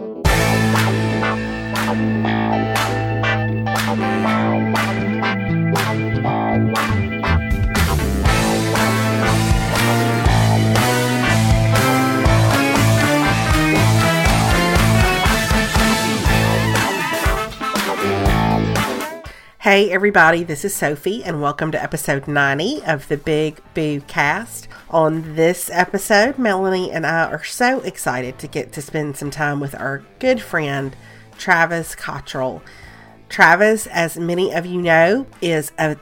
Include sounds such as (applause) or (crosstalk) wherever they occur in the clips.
Thank you. Hey, everybody, this is Sophie, and welcome to episode 90 of the Big Boo Cast. On this episode, Melanie and I are so excited to get to spend some time with our good friend, Travis Cottrell. Travis, as many of you know, is a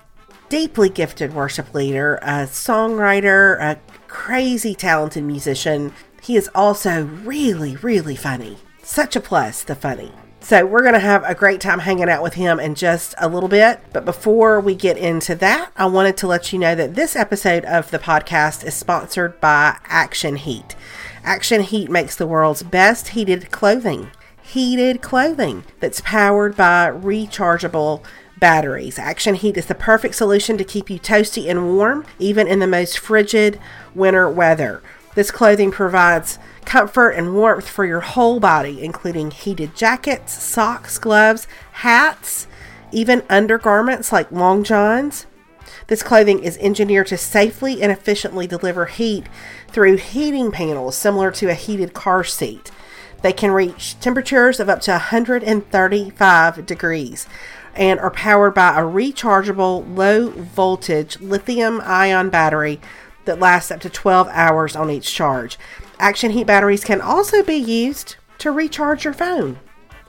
deeply gifted worship leader, a songwriter, a crazy talented musician. He is also really, really funny. Such a plus, the funny. So, we're going to have a great time hanging out with him in just a little bit. But before we get into that, I wanted to let you know that this episode of the podcast is sponsored by Action Heat. Action Heat makes the world's best heated clothing. Heated clothing that's powered by rechargeable batteries. Action Heat is the perfect solution to keep you toasty and warm, even in the most frigid winter weather. This clothing provides comfort and warmth for your whole body, including heated jackets, socks, gloves, hats, even undergarments like long johns. This clothing is engineered to safely and efficiently deliver heat through heating panels similar to a heated car seat. They can reach temperatures of up to 135 degrees and are powered by a rechargeable low voltage lithium ion battery that lasts up to 12 hours on each charge. Action heat batteries can also be used to recharge your phone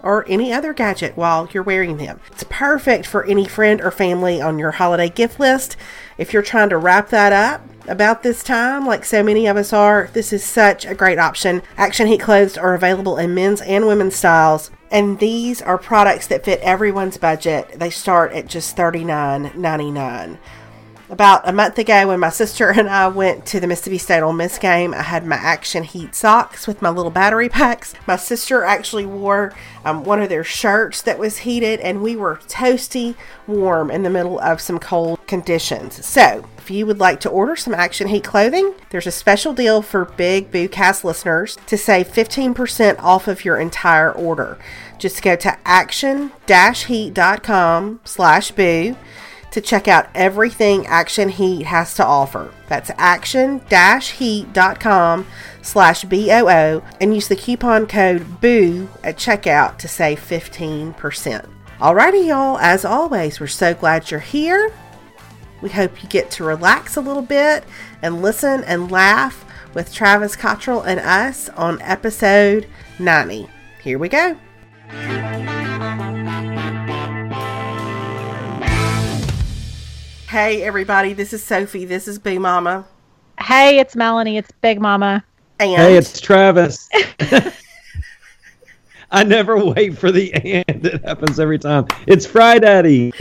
or any other gadget while you're wearing them. It's perfect for any friend or family on your holiday gift list. If you're trying to wrap that up about this time, like so many of us are, this is such a great option. Action Heat clothes are available in men's and women's styles, and these are products that fit everyone's budget. They start at just $39.99 about a month ago when my sister and I went to the Mississippi State Ole Miss game. I had my Action Heat socks with my little battery packs. My sister actually wore um, one of their shirts that was heated, and we were toasty warm in the middle of some cold conditions. So, if you would like to order some Action Heat clothing, there's a special deal for Big Boo Cast listeners to save 15% off of your entire order. Just go to action-heat.com slash boo to check out everything Action Heat has to offer. That's action-heat.com slash BOO and use the coupon code BOO at checkout to save 15%. Alrighty, y'all, as always, we're so glad you're here. We hope you get to relax a little bit and listen and laugh with Travis Cottrell and us on episode 90. Here we go. Hey, everybody, this is Sophie. This is Boo Mama. Hey, it's Melanie. It's Big Mama. And Hey, it's Travis. (laughs) I never wait for the and. It happens every time. It's Friday.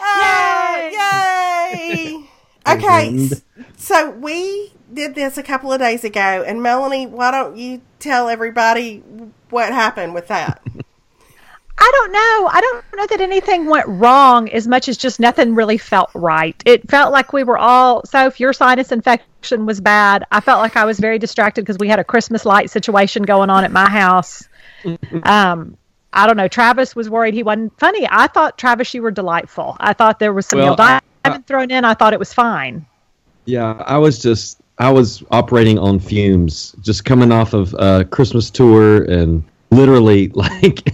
Oh, yay! (laughs) yay! okay, s- so we did this a couple of days ago, and Melanie, why don't you tell everybody what happened with that? I don't know. I don't know that anything went wrong as much as just nothing really felt right. It felt like we were all. So, if your sinus infection was bad, I felt like I was very distracted because we had a Christmas light situation going on at my house. um, I don't know. Travis was worried he wasn't funny. I thought, Travis, you were delightful. I thought there was some Well, Neil I- Diamond thrown in. I thought it was fine. Yeah, I was just I was operating on fumes, just coming off of a Christmas tour and literally (laughs) like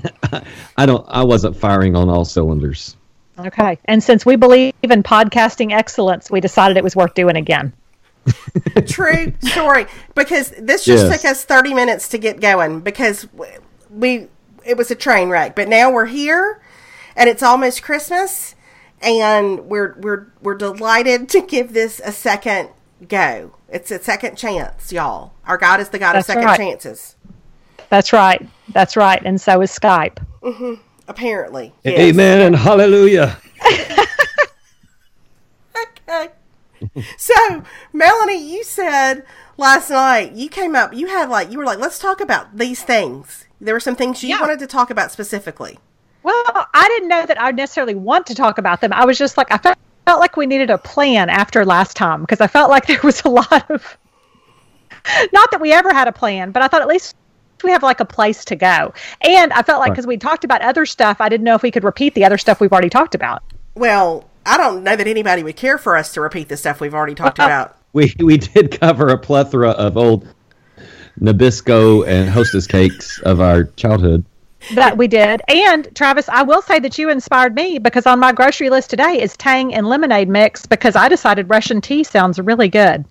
I don't I wasn't firing on all cylinders. Okay. And since we believe in podcasting excellence, we decided it was worth doing again. (laughs) True story. Because this just Yes. took us 30 minutes to get going because we it was a train wreck. But now we're here and it's almost Christmas and we're we're we're delighted to give this a second go. It's a second chance, y'all. Our God is the God That's of second right. chances. That's right. That's right. And so is Skype. Mm-hmm. Apparently. yes. Amen and hallelujah. Okay. (laughs) so, Melanie, you said last night you came up, you had like, you were like, let's talk about these things. There were some things you Yeah. wanted to talk about specifically. Well, I didn't know that I necessarily want to talk about them. I was just like, I felt, felt like we needed a plan after last time because I felt like there was a lot of. Not that we ever had a plan, but I thought at least we have like a place to go. And I felt like Right. because we talked about other stuff, I didn't know if we could repeat the other stuff we've already talked about. Well, I don't know that anybody would care for us to repeat the stuff we've already talked Well, (laughs) about. We we did cover a plethora of old Nabisco and Hostess cakes of our childhood. That we did. And Travis, I will say that you inspired me because on my grocery list today is Tang and lemonade mix because I decided Russian tea sounds really good.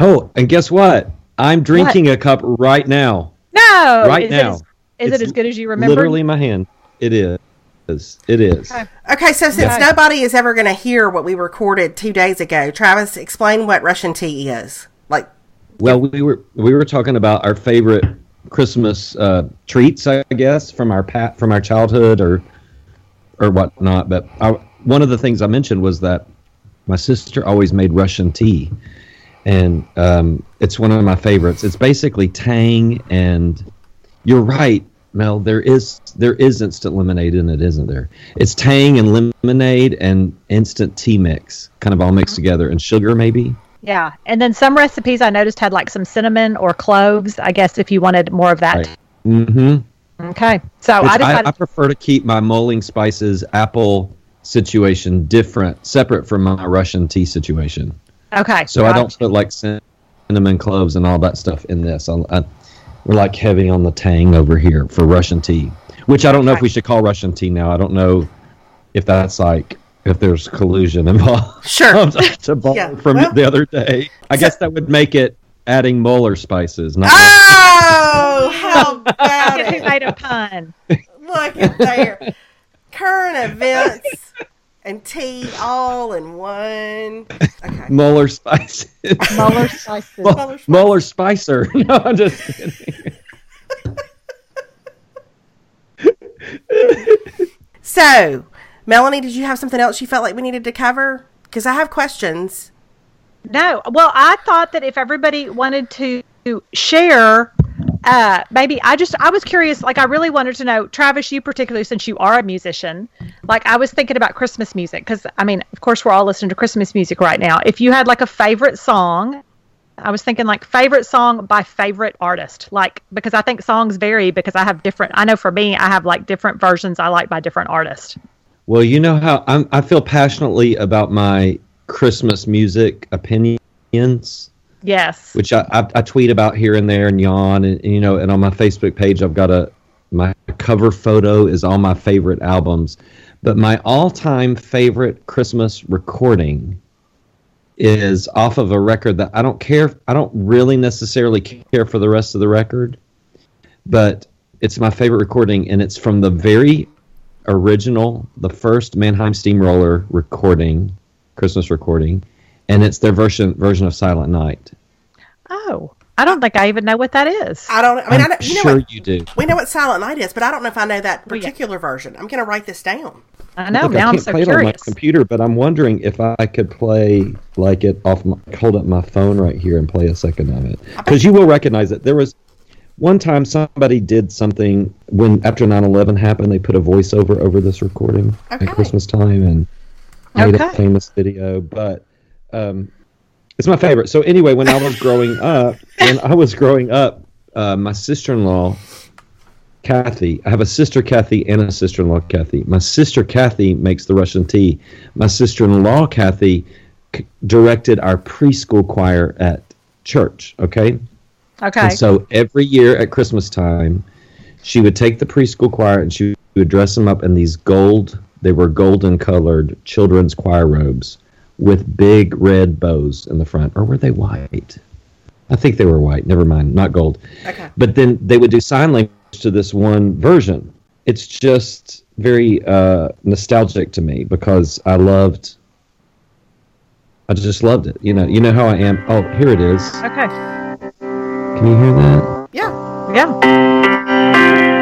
Oh, and guess what? I'm drinking a cup right now. No, Right is now. It as, is it as good as you remember? Literally my hand. It is. It is. Okay. Okay, so since Yeah. nobody is ever going to hear what we recorded two days ago, Travis, explain what Russian tea is. Like, Well, we were we were talking about our favorite Christmas uh, treats, I guess, from our pat from our childhood or or whatnot. But I, one of the things I mentioned was that my sister always made Russian tea, and um, it's one of my favorites. It's basically Tang, and you're right, Mel. There is there is instant lemonade in it, isn't there? It's Tang and lemonade and instant tea mix, kind of all mixed together, and sugar maybe. Yeah, and then some recipes I noticed had like some cinnamon or cloves. I guess if you wanted more of that. Right. Mm-hmm. Okay, so Which I I. I, prefer to keep my mulling spices apple situation different, separate from my Russian tea situation. Okay, So I don't put like cinnamon cloves and all that stuff in this. I, I, we're like heavy on the tang over here for Russian tea, which I don't know if we should call Russian tea now. I don't know if that's like if there's collusion involved. Sure. (laughs) to borrow Yeah, from well- the other day. I guess that would make it adding molar spices, not oh, how (laughs) bad! Who it? made a pun? Look at there. (laughs) Current events and tea all in one. Okay. molar spices. Muller spices. Muller spice. Muller Spicer. (laughs) No, I'm just kidding. So, Melanie, did you have something else you felt like we needed to cover? Because I have questions. No, well, I thought that if everybody wanted to share, uh, maybe I just I was curious. Like, I really wanted to know, Travis, you particularly, since you are a musician. Like, I was thinking about Christmas music because I mean, of course, we're all listening to Christmas music right now. If you had like a favorite song. I was thinking like favorite song by favorite artist, like because I think songs vary because I have different. I know for me, I have like different versions I like by different artists. Well, you know how I'm, I feel passionately about my Christmas music opinions, Yes. which I, I, I tweet about here and there and yawn, and, and, you know, and on my Facebook page, I've got a my cover photo is all my favorite albums, but my all-time favorite Christmas recording is off of a record that I don't care. I don't really necessarily care for the rest of the record, but it's my favorite recording, and it's from the very original, the first Mannheim Steamroller recording, Christmas recording, and it's their version version of Silent Night. Oh, I don't think I even know what that is. I don't. I mean, I I'm don't, you know sure what? you do. We know what Silent Night is, but I don't know if I know that Well, yeah. particular version. I'm going to write this down. I know. Look, now I I'm can't so play it on my computer, but I'm wondering if I could play like it off. My, hold up my phone right here and play a second of it because you will recognize it. There was one time somebody did something when after 9/11 happened. They put a voiceover over this recording Okay. at Christmas time and made a famous video. But um, it's my favorite. So anyway, when I was growing (laughs) up, when I was growing up, uh, my sister-in-law Kathy. I have a sister Kathy and a sister-in-law Kathy. My sister Kathy makes the Russian tea. My sister-in-law Kathy c- directed our preschool choir at church. Okay, Okay. and so every year at Christmas time, she would take the preschool choir and she would dress them up in these gold. They were golden colored children's choir robes with big red bows in the front, or were they white? I think they were white. Never mind, not gold. Okay. But then they would do sign language to this one version. It's just very uh, nostalgic to me because I loved. I just loved it. You know, you know how I am. Oh, here it is. okay. Can you hear that? Yeah. Yeah.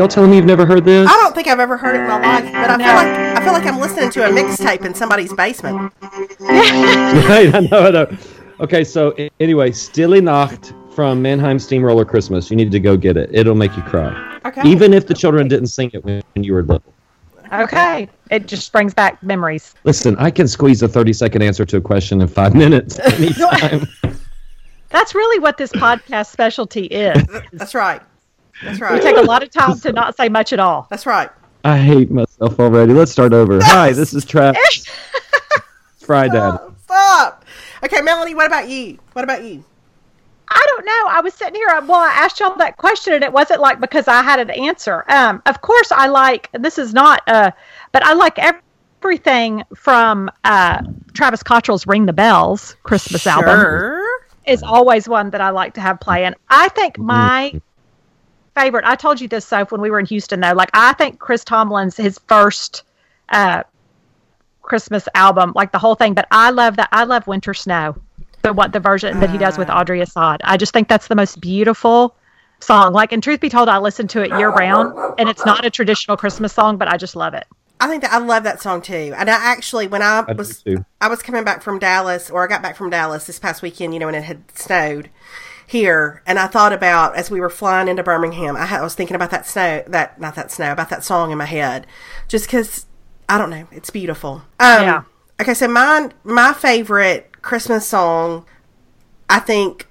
Y'all telling me you've never heard this? I don't think I've ever heard it in my life, but I feel like I feel like I'm listening to a mixtape in somebody's basement. (laughs) right, I know, I know. Okay, so a- anyway, Stille Nacht from Mannheim Steamroller Christmas. You need to go get it. It'll make you cry. Okay. Even if the children didn't sing it when you were little. Okay. It just brings back memories. Listen, I can squeeze a 30 second answer to a question in five minutes (laughs) anytime. (laughs) That's really what this podcast specialty is. That's right. That's right. We take a lot of time to (laughs) not say much at all. That's right. I hate myself already. Let's start over. Hi, this is Travis. (laughs) It's Friday. Stop. Okay, Melanie. What about you? What about you? I don't know. I was sitting here. Well, I asked y'all that question, and it wasn't like because I had an answer. Um, of course, I like. This is not. Uh, but I like everything from uh, Travis Cottrell's "Ring the Bells" Christmas album. Sure. Is always one that I like to have playing. I think my favorite. I told you this, Soph, when we were in Houston, though. Like I think Chris Tomlin's his first uh, Christmas album, like the whole thing. But I love that. I love Winter Snow, the what the version that he does with Audrey Assad. I just think that's the most beautiful song. Like, and truth be told, I listen to it year round, and it's not a traditional Christmas song, but I just love it. I think that I love that song too. And I actually, when I, I was. I was coming back from Dallas, or I got back from Dallas this past weekend, you know, when it had snowed here, and I thought about as we were flying into Birmingham, I, had, I was thinking about that snow, that not that snow, about that song in my head, just because I don't know, it's beautiful. Um, Yeah. Okay, so mine, my favorite Christmas song, I think,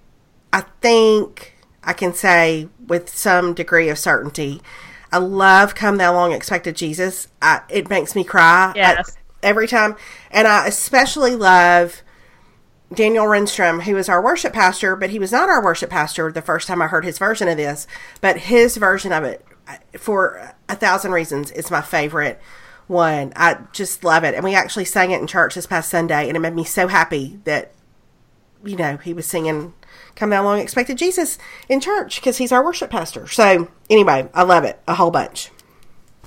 I think I can say with some degree of certainty. I love "Come Thou Long Expected Jesus." I, it makes me cry I- every time, and I especially love Daniel Renstrom, who is our worship pastor, but he was not our worship pastor the first time I heard his version of this. But his version of it, uh, for a thousand reasons, is my favorite one. I just love it, and we actually sang it in church this past Sunday, and it made me so happy that you know, he was singing Come Thou Long Expected Jesus in church because he's our worship pastor. So, anyway, I love it a whole bunch.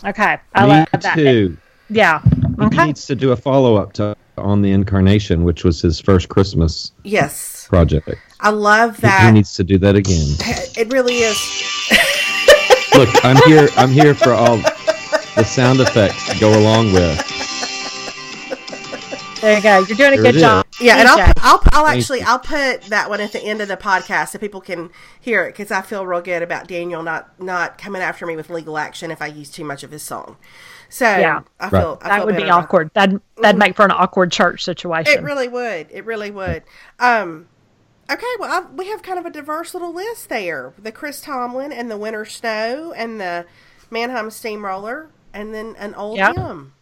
Okay, I Me love that. too. Yeah. He Okay. needs to do a follow up to on the Incarnation, which was his first Christmas Yes. project. I love that. He that. needs to do that again. (laughs) It really is. (laughs) Look, I'm here. I'm here for all the sound effects to go along with. There you go. You're doing a There good it job. Yeah, and I'll, I'll, I'll actually. I'll put that one at the end of the podcast so people can hear it because I feel real good about Daniel not not coming after me with legal action if I use too much of his song. So Yeah. I feel I that feel would be awkward. That'd that'd make for an awkward church situation. It really would. It really would. Um, okay, well, I, we have kind of a diverse little list there: the Chris Tomlin and the Winter Snow and the Mannheim Steamroller, and then an old Yep. hymn.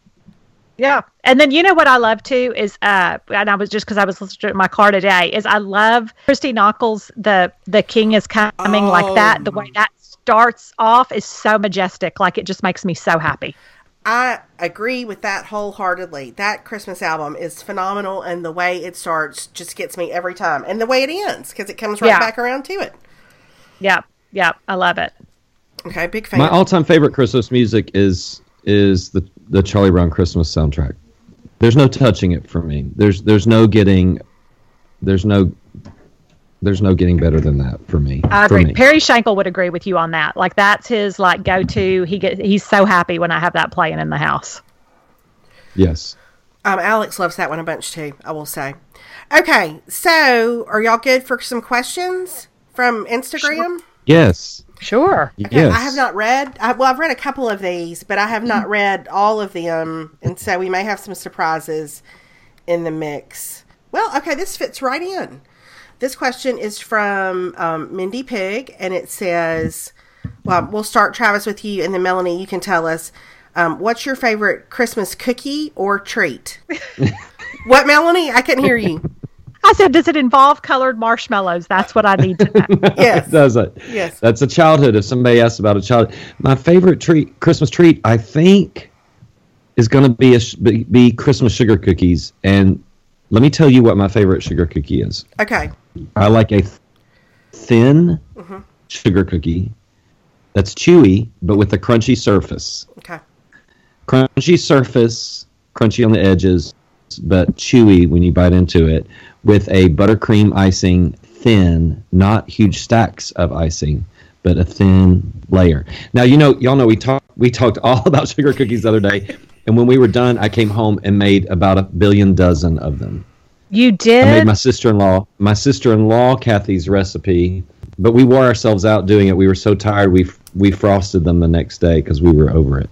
Yeah. And then you know what I love too is uh and I was just because I was listening to it in my car today is I love Christy Nockels the the King is coming like that. The way that starts off is so majestic. Like it just makes me so happy. I agree with that wholeheartedly. That Christmas album is phenomenal, and the way it starts just gets me every time, and the way it ends because it comes right Yeah. back around to it. Yeah. Yeah. I love it. Okay, big fan. My all-time favorite Christmas music is is the the Charlie Brown Christmas soundtrack. There's no touching it for me. There's there's no getting there's no there's no getting better than that for me. I agree. me. Perry Shankle would agree with you on that. Like that's his like go to. He get he's so happy when I have that playing in the house. Yes. Um, Alex loves that one a bunch too. I will say. Okay, so are y'all good for some questions from Instagram? Yes. Sure. Okay, Yes. I have not read. I, well, I've read a couple of these, but I have not read all of them, and so we may have some surprises in the mix. Well, okay, this fits right in. This question is from um, Mindy Pig, and it says, "Well, we'll start Travis with you, and then Melanie, you can tell us um, what's your favorite Christmas cookie or treat." (laughs) what, Melanie? I couldn't hear you. (laughs) I said, does it involve colored marshmallows? That's what I need to know. (laughs) Yes. Does it? Yes. That's a childhood. If somebody asks about a child, my favorite treat, Christmas treat, I think, is going to be a be, be Christmas sugar cookies. And let me tell you what my favorite sugar cookie is. Okay. I like a th- thin mm-hmm. sugar cookie that's chewy but with a crunchy surface. Okay. Crunchy surface, crunchy on the edges, but chewy when you bite into it, with a buttercream icing, thin, not huge stacks of icing, but a thin layer. Now you know, y'all know we talked we talked (laughs) all about sugar cookies the other day, and when we were done, I came home and made about a billion dozen of them. You did. I made my sister-in-law my sister-in-law Kathy's recipe, but we wore ourselves out doing it. We were so tired we we frosted them the next day because we were over it.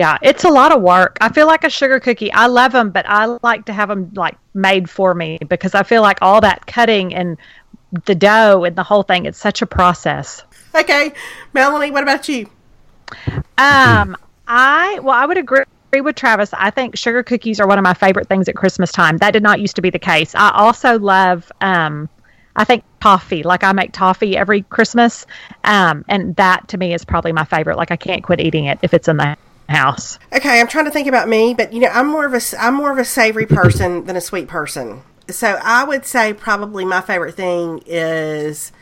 Yeah, it's a lot of work. I feel like a sugar cookie. I love them, but I like to have them like made for me because I feel like all that cutting and the dough and the whole thing, it's such a process. Okay, Melanie, what about you? Um, I well, I would agree with Travis. I think sugar cookies are one of my favorite things at Christmas time. That did not used to be the case. I also love um I think toffee. Like I make toffee every Christmas. Um and that to me is probably my favorite. Like I can't quit eating it if it's in the house. Okay, I'm trying to think about me, but you know, I'm more of a I'm more of a savory person than a sweet person. So I would say probably my favorite thing is,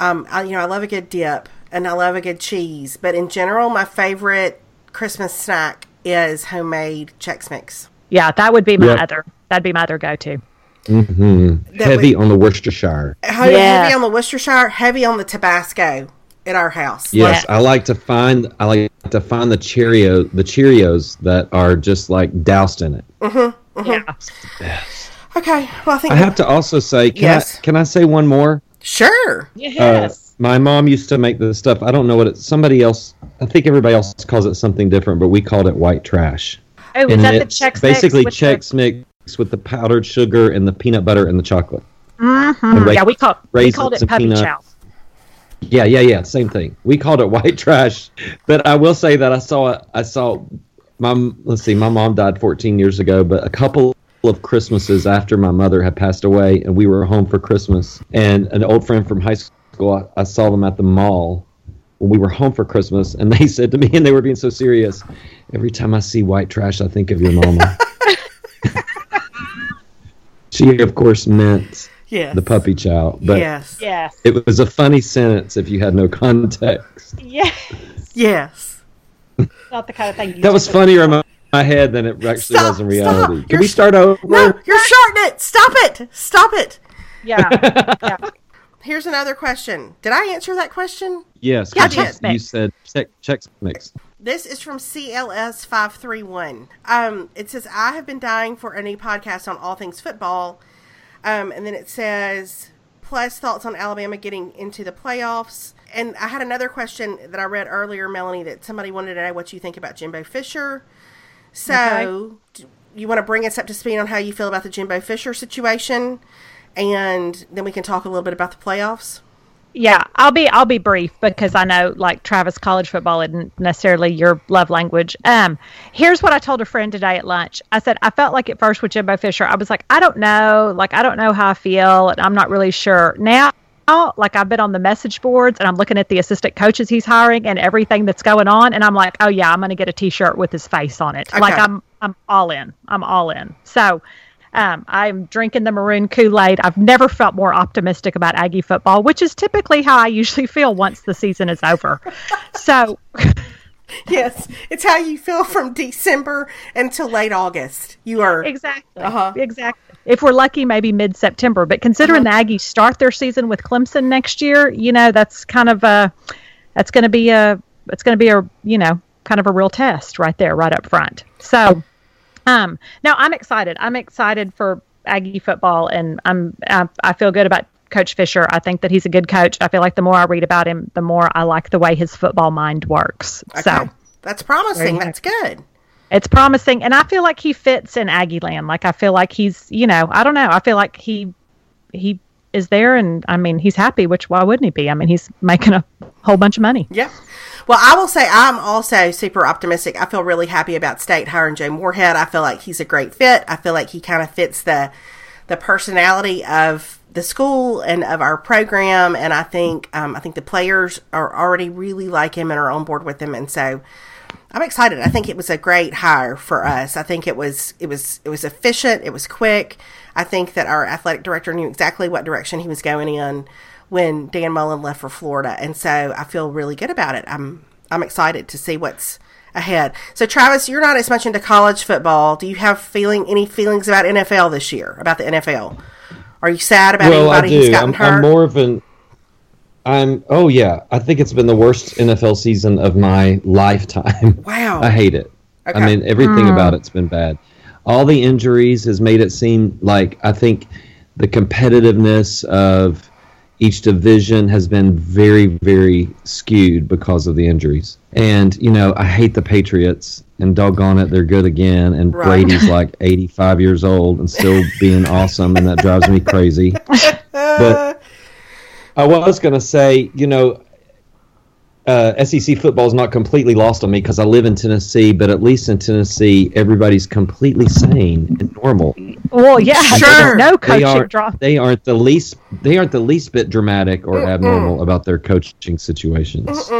um, I, you know, I love a good dip and I love a good cheese, but in general, my favorite Christmas snack is homemade Chex Mix. Yeah, that would be my Yep. other. That'd be my other go-to. hmm Heavy would- on the Worcestershire. Heavy, Yes. heavy on the Worcestershire, heavy on the Tabasco at our house. Yes, Yes. I like to find I like to find the Cheerio the Cheerios that are just like doused in it. Mm hmm. Yeah. Okay, well, I think I have to also say, can Yes. I can I say one more? sure. Yes. My mom used to make this stuff. I don't know what it. Somebody else. I think everybody else calls it something different, but we called it white trash. oh, is that the it's Chex Mix basically with the- Mix with the powdered sugar and the peanut butter and the chocolate. Mm-hmm. And ra- Yeah, we called we called it and puppy chow. Yeah, yeah, yeah. Same thing. We called it white (laughs) trash, but I will say that I saw. I saw my let's see. My mom died 14 years ago, but a couple of Christmases after my mother had passed away, and we were home for Christmas, and an old friend from high school. I, I saw them at the mall when we were home for Christmas, and (laughs) they said to me, and they were being so serious. Every time I see white trash, I think of your mama. (laughs) she, of course, meant Yes. the puppy chow, but yes. Yes. it was a funny sentence if you had no context. Yes. Yes. Not the kind of thing you That was funnier in my, my head than it actually Stop, was in reality. stop. Can You're we s- start over? No, you're shorting it. Stop it. Stop it. Yeah. (laughs) yeah. Here's another question. Did I answer that question? Yes, Yeah, 'cause you- you said check, Chex Mix. This is from CLS five three one. Um, it says I have been dying for a new podcast on all things football. Um, and then it says plus thoughts on Alabama getting into the playoffs. And I had another question that I read earlier, Melanie, that somebody wanted to know what you think about Jimbo Fisher. So, d you want to bring us up to speed on how you feel about the Jimbo Fisher situation, and then we can talk a little bit about the playoffs. Yeah, I'll be I'll be brief because I know like Travis college football isn't necessarily your love language. Um here's what I told a friend today at lunch. I said I felt like at first with Jimbo Fisher, I was like, I don't know, like I don't know how I feel and I'm not really sure. Now like I've been on the message boards and I'm looking at the assistant coaches he's hiring and everything that's going on and I'm like, oh yeah, I'm gonna get a t shirt with his face on it. Like I'm I'm all in. I'm all in. So um, I'm drinking the maroon Kool Aid. I've never felt more optimistic about Aggie football, which is typically how I usually feel once the season is over. So, (laughs) Yes, it's how you feel from December until late August. You are exactly, Uh-huh. exactly. If we're lucky, maybe mid September. But considering the Aggies start their season with Clemson next year, you know that's kind of a that's going to be a it's going to be a you know kind of a real test right there, right up front. So, um, now I'm excited. I'm excited for Aggie football, and I'm I, I feel good about Coach Fisher. I think that he's a good coach. I feel like the more I read about him, the more I like the way his football mind works. So. That's promising. Very That's good. it's promising, and I feel like he fits in Aggie land. Like I feel like he's, you know, I don't know. I feel like he he is there, and I mean, he's happy. Which why wouldn't he be? I mean, he's making a whole bunch of money. Yeah. Well, I will say I'm also super optimistic. I feel really happy about State hiring Joe Moorhead. I feel like he's a great fit. I feel like he kind of fits the the personality of the school and of our program. And I think um, I think the players are already really like him and are on board with him. And so I'm excited. I think it was a great hire for us. I think it was it was it was efficient. It was quick. I think that our athletic director knew exactly what direction he was going in when Dan Mullen left for Florida, and so I feel really good about it. I'm I'm excited to see what's ahead. So Travis, you're not as much into college football. Do you have feeling any feelings about NFL this year? About the NFL? Are you sad about well, I anybody who's do. gotten I'm, hurt? I'm more of an. I'm. Oh yeah, I think it's been the worst NFL season of my lifetime. (laughs) Wow. I hate it. Okay. I mean, everything hmm. about it's been bad. All the injuries has made it seem like I think the competitiveness of each division has been very, very skewed because of the injuries. And you know, I hate the Patriots, and doggone it, they're good again. And Right. Brady's (laughs) like 85 years old and still being awesome, and that drives me crazy. (laughs) But I was going to say, you know, uh, SEC football is not completely lost on me because I live in Tennessee, but at least in Tennessee, everybody's completely sane and normal. Well, yeah, Sure. there's no They coaching aren't. drama. They aren't the least. They aren't the least bit dramatic or abnormal about their coaching situations.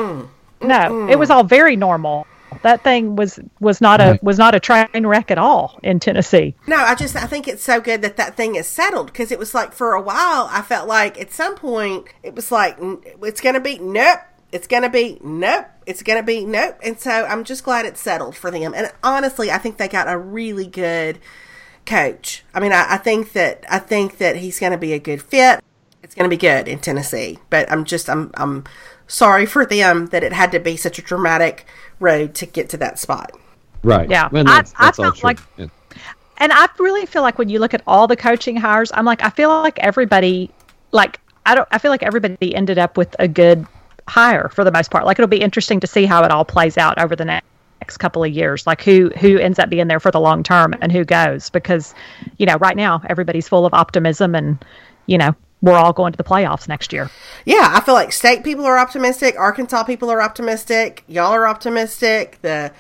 No, it was all very normal. That thing was was not a Right. was not a train wreck at all in Tennessee. No, I just I think it's so good that that thing is settled because it was like for a while I felt like at some point it was like it's gonna be nope, it's gonna be nope, it's gonna be nope, and so I'm just glad it's settled for them. And honestly, I think they got a really good coach. I mean, I, I think that I think that he's gonna be a good fit. It's gonna be good in Tennessee, but I'm just I'm I'm sorry for them that it had to be such a dramatic road to get to that spot. Right. Yeah. And I- that's, I that's all felt true. like- Yeah. And I really feel like when you look at all the coaching hires, I'm like I feel like everybody like I don't I feel like everybody ended up with a good hire for the most part. Like it'll be interesting to see how it all plays out over the next next couple of years like who who ends up being there for the long term and who goes because you know right now everybody's full of optimism and you know we're all going to the playoffs next year Yeah, I feel like state people are optimistic, Arkansas people are optimistic, y'all are optimistic, the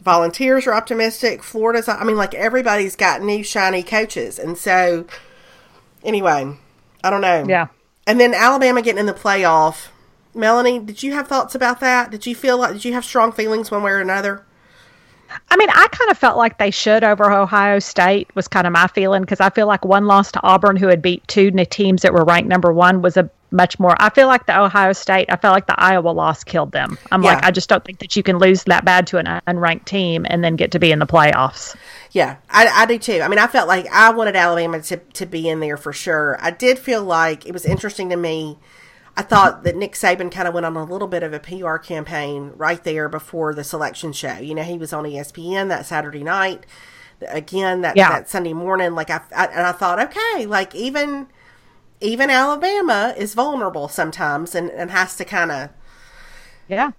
volunteers are optimistic, Florida's I mean like everybody's got new shiny coaches. And so anyway, I don't know. yeah And then Alabama getting in the playoff. Melanie, did you have thoughts about that? Did you feel like did you have strong feelings one way or another? I mean, I kind of felt like they should over Ohio State was kind of my feeling because I feel like one loss to Auburn, who had beat two teams that were ranked number one, was a much more. I feel like the Ohio State. I felt like the Iowa loss killed them. I'm like, I just don't think that you can lose that bad to an unranked team and then get to be in the playoffs. Yeah, I, I do too. I mean, I felt like I wanted Alabama to, to be in there for sure. I did feel like it was interesting to me. I thought that Nick Saban kind of went on a little bit of a PR campaign right there before the selection show. You know, he was on ESPN that Saturday night. Again, that, Yeah. that Sunday morning, like I, I and I thought, okay, like even even Alabama is vulnerable sometimes and, and has to kind of Yeah.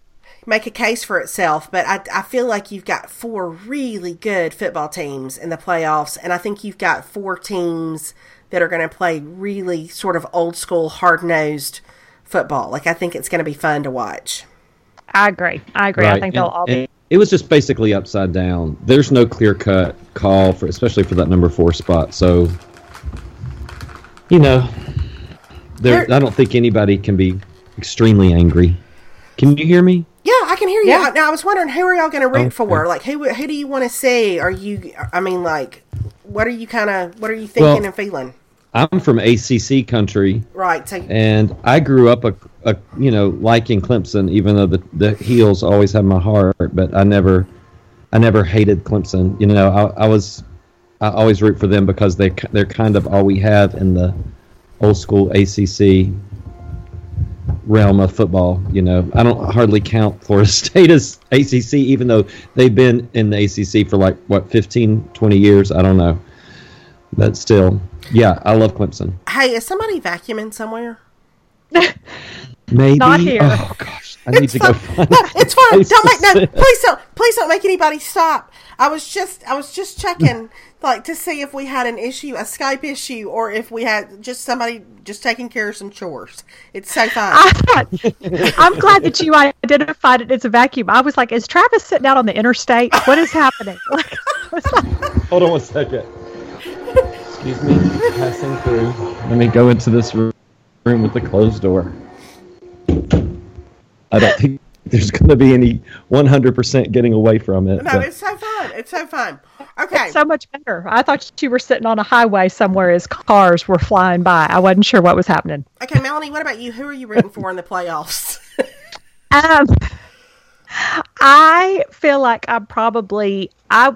make a case for itself. But I, I feel like you've got four really good football teams in the playoffs, and I think you've got four teams that are going to play really sort of old school, hard nosed football. Like I think it's going to be fun to watch. I agree. I agree. I think they'll all be. it was just basically upside down. There's no clear cut call for, especially for that number four spot. So, you know, there. There- I don't think anybody can be extremely angry. Can you hear me? Yeah, I can hear you. Yeah. Now I was wondering who are y'all going to root Okay. for? Like who who do you want to see? Are you? I mean, like what are you kind of what are you thinking Well- and feeling? I'm from ACC country, Right. So and I grew up a, a you know liking Clemson, even though the the heels always had my heart. But I never, I never hated Clemson. You know, I, I was, I always root for them because they they're kind of all we have in the old school ACC realm of football. You know, I don't hardly count Florida (laughs) State as ACC, even though they've been in the ACC for like what 15, 20 years. I don't know, but still, yeah, I love Clemson. hey, is somebody vacuuming somewhere? (laughs) Maybe. Not here. Oh gosh, I need to go find. No, it's fine. Don't make no. sit. Please don't. Please don't make anybody stop. I was just. I was just checking, (laughs) like, to see if we had an issue, a Skype issue, or if we had just somebody just taking care of some chores. It's so fine. I, I'm glad that you identified it as a vacuum. I was like, is Travis sitting out on the interstate? What is happening? (laughs) Like, like, Hold on one second. Excuse me, passing through. Let me go into this room room with the closed door. I don't think there's going to be any 100% getting away from it. no, but- it's so fun. It's so fun. Okay. so much better. I thought you were sitting on a highway somewhere as cars were flying by. I wasn't sure what was happening. Okay, Melanie. What about you? Who are you rooting for in the playoffs? (laughs) Um, I feel like I'm probably I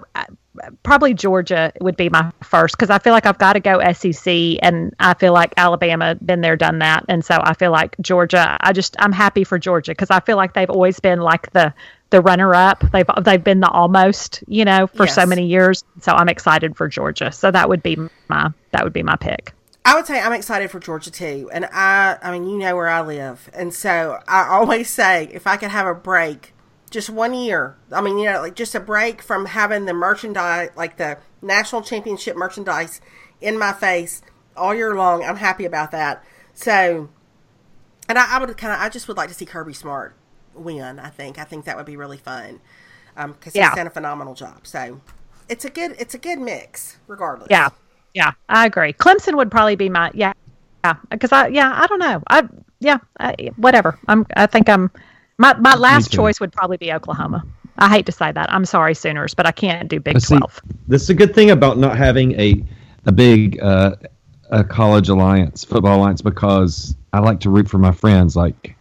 probably Georgia would be my first because I feel like I've got to go SEC, and I feel like Alabama been there, done that, and so I feel like Georgia. I just I'm happy for Georgia because I feel like they've always been like the the runner up. They've they've been the almost, you know, for so many years. So I'm excited for Georgia. So that would be my that would be my pick. I would say I'm excited for Georgia too. And I, I mean, you know where I live. And so I always say if I could have a break, just one year, I mean, you know, like just a break from having the merchandise, like the national championship merchandise in my face all year long, I'm happy about that. So, and I, I would kind of, I just would like to see Kirby Smart win. I think, I think that would be really fun. Um, cause Yeah. he's done a phenomenal job. So it's a good, it's a good mix regardless. Yeah, yeah, I agree. Clemson would probably be my yeah, yeah, because I yeah I don't know I yeah I, whatever I'm I think I'm my my last choice would probably be Oklahoma. I hate to say that. I'm sorry, Sooners, but I can't do Big But see, Twelve. This is a good thing about not having a a big uh, a college alliance, football alliance, because I like to root for my friends. Like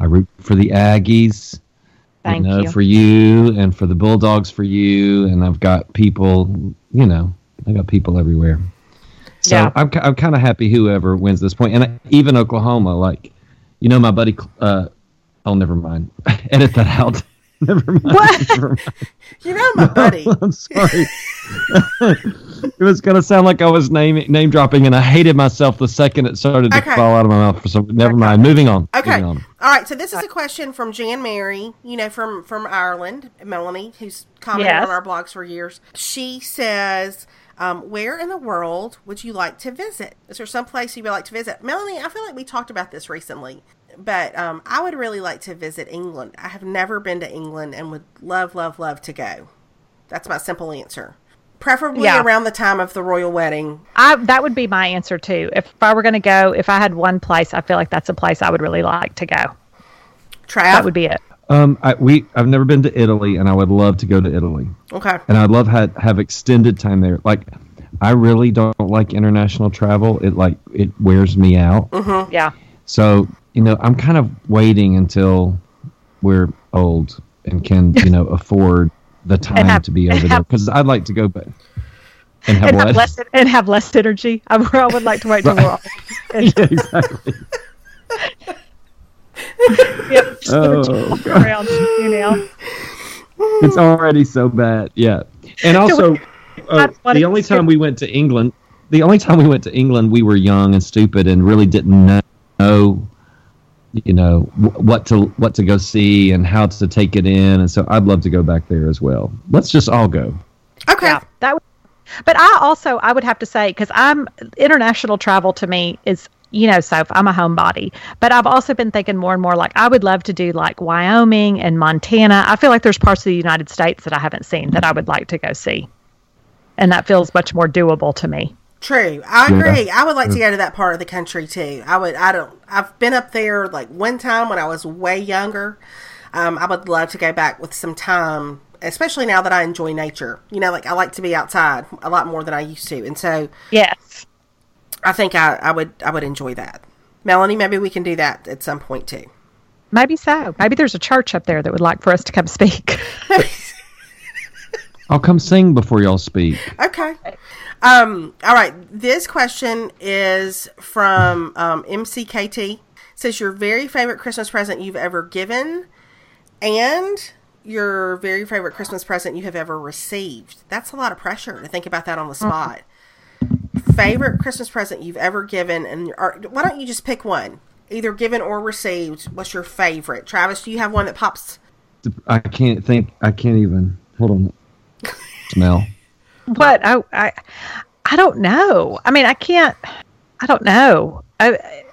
I root for the Aggies, Thank you know, you. for you, and for the Bulldogs for you, and I've got people, you know, I got people everywhere. So Yeah. I'm I'm kind of happy whoever wins this point, and even Oklahoma, like you know, my buddy. Uh, oh, never mind. (laughs) Edit that out. (laughs) never mind. What? (laughs) Never mind. You know, my buddy. I'm sorry. it was gonna sound like I was name name dropping, and I hated myself the second it started to Okay. fall out of my mouth. For some, never mind. Moving on. Okay. Moving on. All right. So this is a question from Jan Mary, you know, from from Ireland, Melanie, who's commented Yes. on our blogs for years. She says, um, "Where in the world would you like to visit? Is there some place you would like to visit?" Melanie, I feel like we talked about this recently, but um, I would really like to visit England. I have never been to England and would love, love, love to go. That's my simple answer. Preferably Yeah. around the time of the royal wedding. I that would be my answer too. If I were going to go, if I had one place, I feel like that's a place I would really like to go. Trav. That would be it. Um, I, we I've never been to Italy, and I would love to go to Italy, okay. and I'd love had have extended time there. Like, I really don't like international travel. It like it wears me out. Yeah. So you know, I'm kind of waiting until we're old and can you know (laughs) afford the time have- to be over there because I'd like to go but and have And have less and have less energy. I, I would like to wait till we're all. (laughs) yeah, exactly. (laughs) Yep. Oh, around, you know. It's already so bad. Yeah, and also uh, the only time we went to England, the only time we went to England, we were young and stupid and really didn't know you know, what to what to go see and how to take it in. And so I'd love to go back there as well. Let's just all go. Okay. Yeah, that. Would, but I also I would have to say because I'm international travel to me is you know so I'm a homebody, but I've also been thinking more and more like I would love to do like Wyoming and Montana. I feel like there's parts of the United States that I haven't seen that I would like to go see, and that feels much more doable to me. True. I Yeah. agree. I would like to go to that part of the country too. I would I don't I've been up there like one time when I was way younger. Um, I would love to go back with some time, especially now that I enjoy nature. You know, like I like to be outside a lot more than I used to. And so Yes. I think I, I would I would enjoy that. Melanie, maybe we can do that at some point too. Maybe so. Maybe there's a church up there that would like for us to come speak. (laughs) I'll come sing before y'all speak. Okay. Um, all right. This question is from um, MCKT. It says your very favorite Christmas present you've ever given and your very favorite Christmas present you have ever received. That's a lot of pressure to think about that on the spot. Favorite Christmas present you've ever given, and or, why don't you just pick one, either given or received? What's your favorite? Travis, do you have one that pops? I can't think. I can't even. Hold on. Smell. What? Oh, I, I don't know. I mean, I can't. I don't know. I,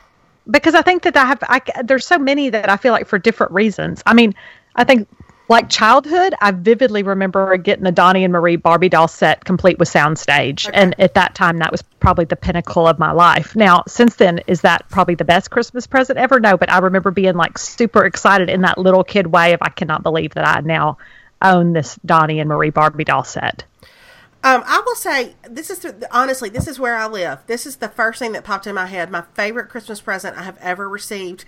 because I think that I have. I there's so many that I feel like for different reasons. I mean, I think like childhood, I vividly remember getting the Donnie and Marie Barbie doll set complete with soundstage, and at that time, that was probably the pinnacle of my life. Now, since then, is that probably the best Christmas present ever? No, but I remember being like super excited in that little kid way of I cannot believe that I now own this Donnie and Marie Barbie doll set. Um, I will say this is honestly this is where I live. This is the first thing that popped in my head. My favorite Christmas present I have ever received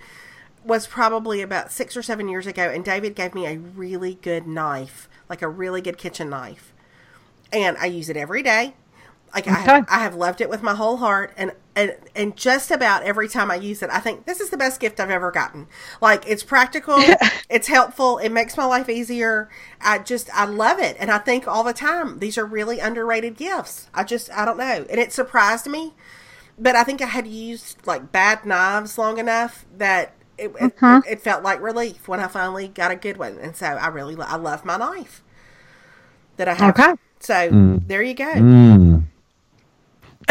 was probably about six or seven years ago, and David gave me a really good knife, like a really good kitchen knife. and I use it every day. Like I, Okay. have, I have loved it with my whole heart, and, and and just about every time I use it, I think this is the best gift I've ever gotten. Like it's practical, (laughs) it's helpful, it makes my life easier. I just I love it, and I think all the time these are really underrated gifts. I just I don't know, and it surprised me, but I think I had used like bad knives long enough that. It, it, it felt like relief when I finally got a good one, and so I really I love my knife that I have. Okay. So there you go. Mm.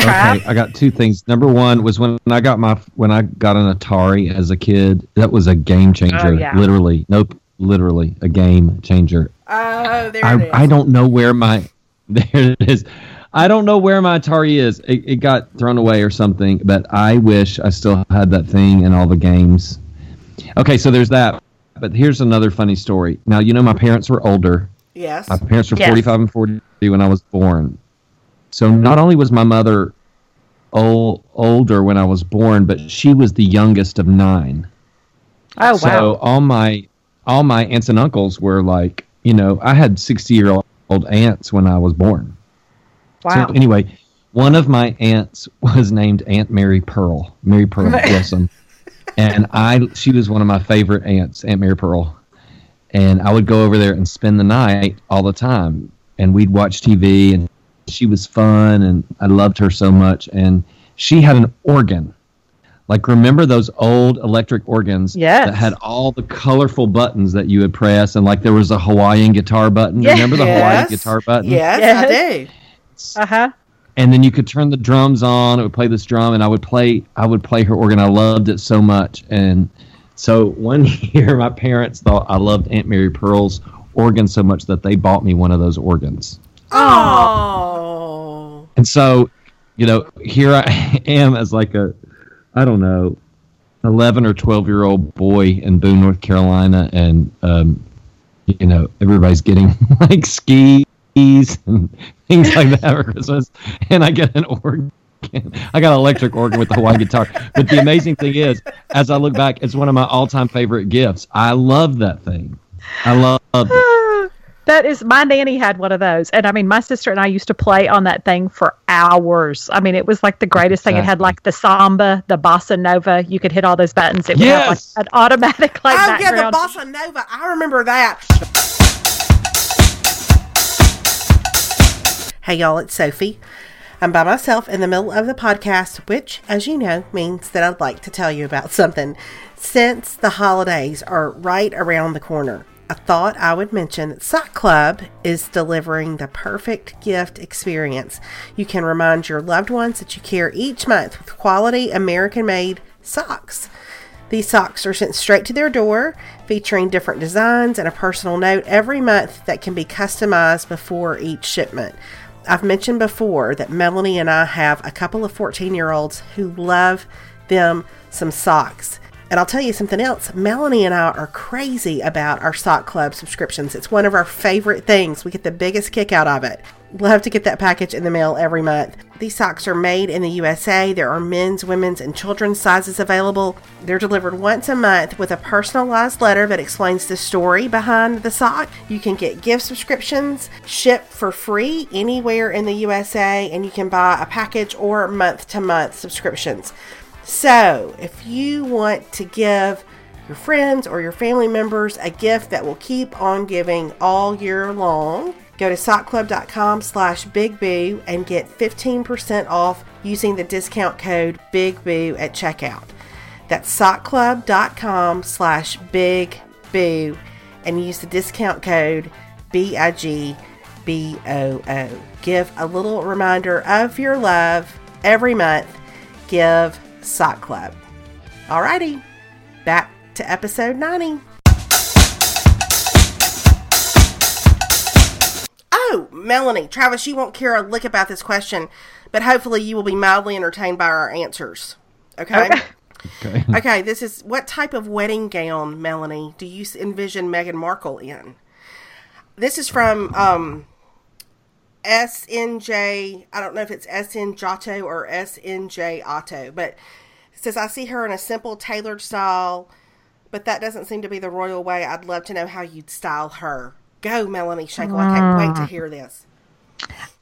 Crap. Okay, I got two things. Number one was when I got my when I got an Atari as a kid. That was a game oh, changer. Oh, yeah. Literally, nope, literally a game changer. Oh, there it I is. I don't know where my (laughs) there it is. I don't know where my Atari is. It, it got thrown away or something. But I wish I still had that thing and all the games. Okay, so there's that. But here's another funny story. Now you know my parents were older. Yes. My parents were Yes. 45 and 40 when I was born. So not only was my mother old, older when I was born, but she was the youngest of nine. Oh So wow. all my all my aunts and uncles were like, you know, I had 60 year old aunts when I was born. Wow. So anyway, one of my aunts was named Aunt Mary Pearl, Mary Pearl (laughs) Wilson, and I she was one of my favorite aunts, Aunt Mary Pearl, and I would go over there and spend the night all the time, and we'd watch TV, and she was fun, and I loved her so much, and she had an organ. Like remember those old electric organs Yes. that had all the colorful buttons that you would press, and like there was a Hawaiian guitar button. Yes. Remember the Hawaiian guitar button? Yes, Yes. I do. Uh huh. and then you could turn the drums on. It would play this drum, and I would play. I would play her organ. I loved it so much, and so one (laughs) year my parents thought I loved Aunt Mary Pearl's organ so much that they bought me one of those organs. Oh. And so, you know, here I (laughs) am as like a, I don't know, eleven or twelve year old boy in Boone, North Carolina, and um, you know, everybody's getting (laughs) like skis and (laughs) things like that for Christmas, and I get an organ. I got an electric organ with the Hawaiian guitar. But the amazing thing is, as I look back, it's one of my all time favorite gifts. I love that thing. I love it. That is my nanny had one of those, and I mean, my sister and I used to play on that thing for hours. I mean, it was like the greatest thing. It had like the samba, the bossa nova. You could hit all those buttons. It would have like an automatic like oh, yeah, the bossa nova. I remember that. Hey, y'all, it's Sophie. I'm by myself in the middle of the podcast, which, as you know, means that I'd like to tell you about something. Since the holidays are right around the corner, I thought I would mention that Sock Club is delivering the perfect gift experience. You can remind your loved ones that you care each month with quality American made socks. These socks are sent straight to their door, featuring different designs and a personal note every month that can be customized before each shipment. I've mentioned before that Melanie and I have a couple of 14 year olds who love them some socks. And I'll tell you something else. Melanie and I are crazy about our Sock Club subscriptions. It's one of our favorite things. We get the biggest kick out of it. Love to get that package in the mail every month. These socks are made in the USA. There are men's, women's, and children's sizes available. They're delivered once a month with a personalized letter that explains the story behind the sock. You can get gift subscriptions shipped for free anywhere in the USA, and you can buy a package or month to month subscriptions. So, if you want to give your friends or your family members a gift that will keep on giving all year long, go to sockclub.com slash bigboo and get 15% off using the discount code bigboo at checkout. That's sockclub.com slash bigboo and use the discount code B-I-G-B-O-O. Give a little reminder of your love every month. Give Sock Club. Alrighty, back to episode 90. Oh, Melanie, Travis, you won't care a lick about this question, but hopefully you will be mildly entertained by our answers. Okay? Okay. Okay. (laughs) Okay, this is what type of wedding gown, Melanie, do you envision Meghan Markle in? This is from um, SNJ. I don't know if it's SN Giotto or SNJ Otto, but it says I see her in a simple tailored style, but that doesn't seem to be the royal way. I'd love to know how you'd style her. Go, Melanie Shankle. I can't wait to hear this.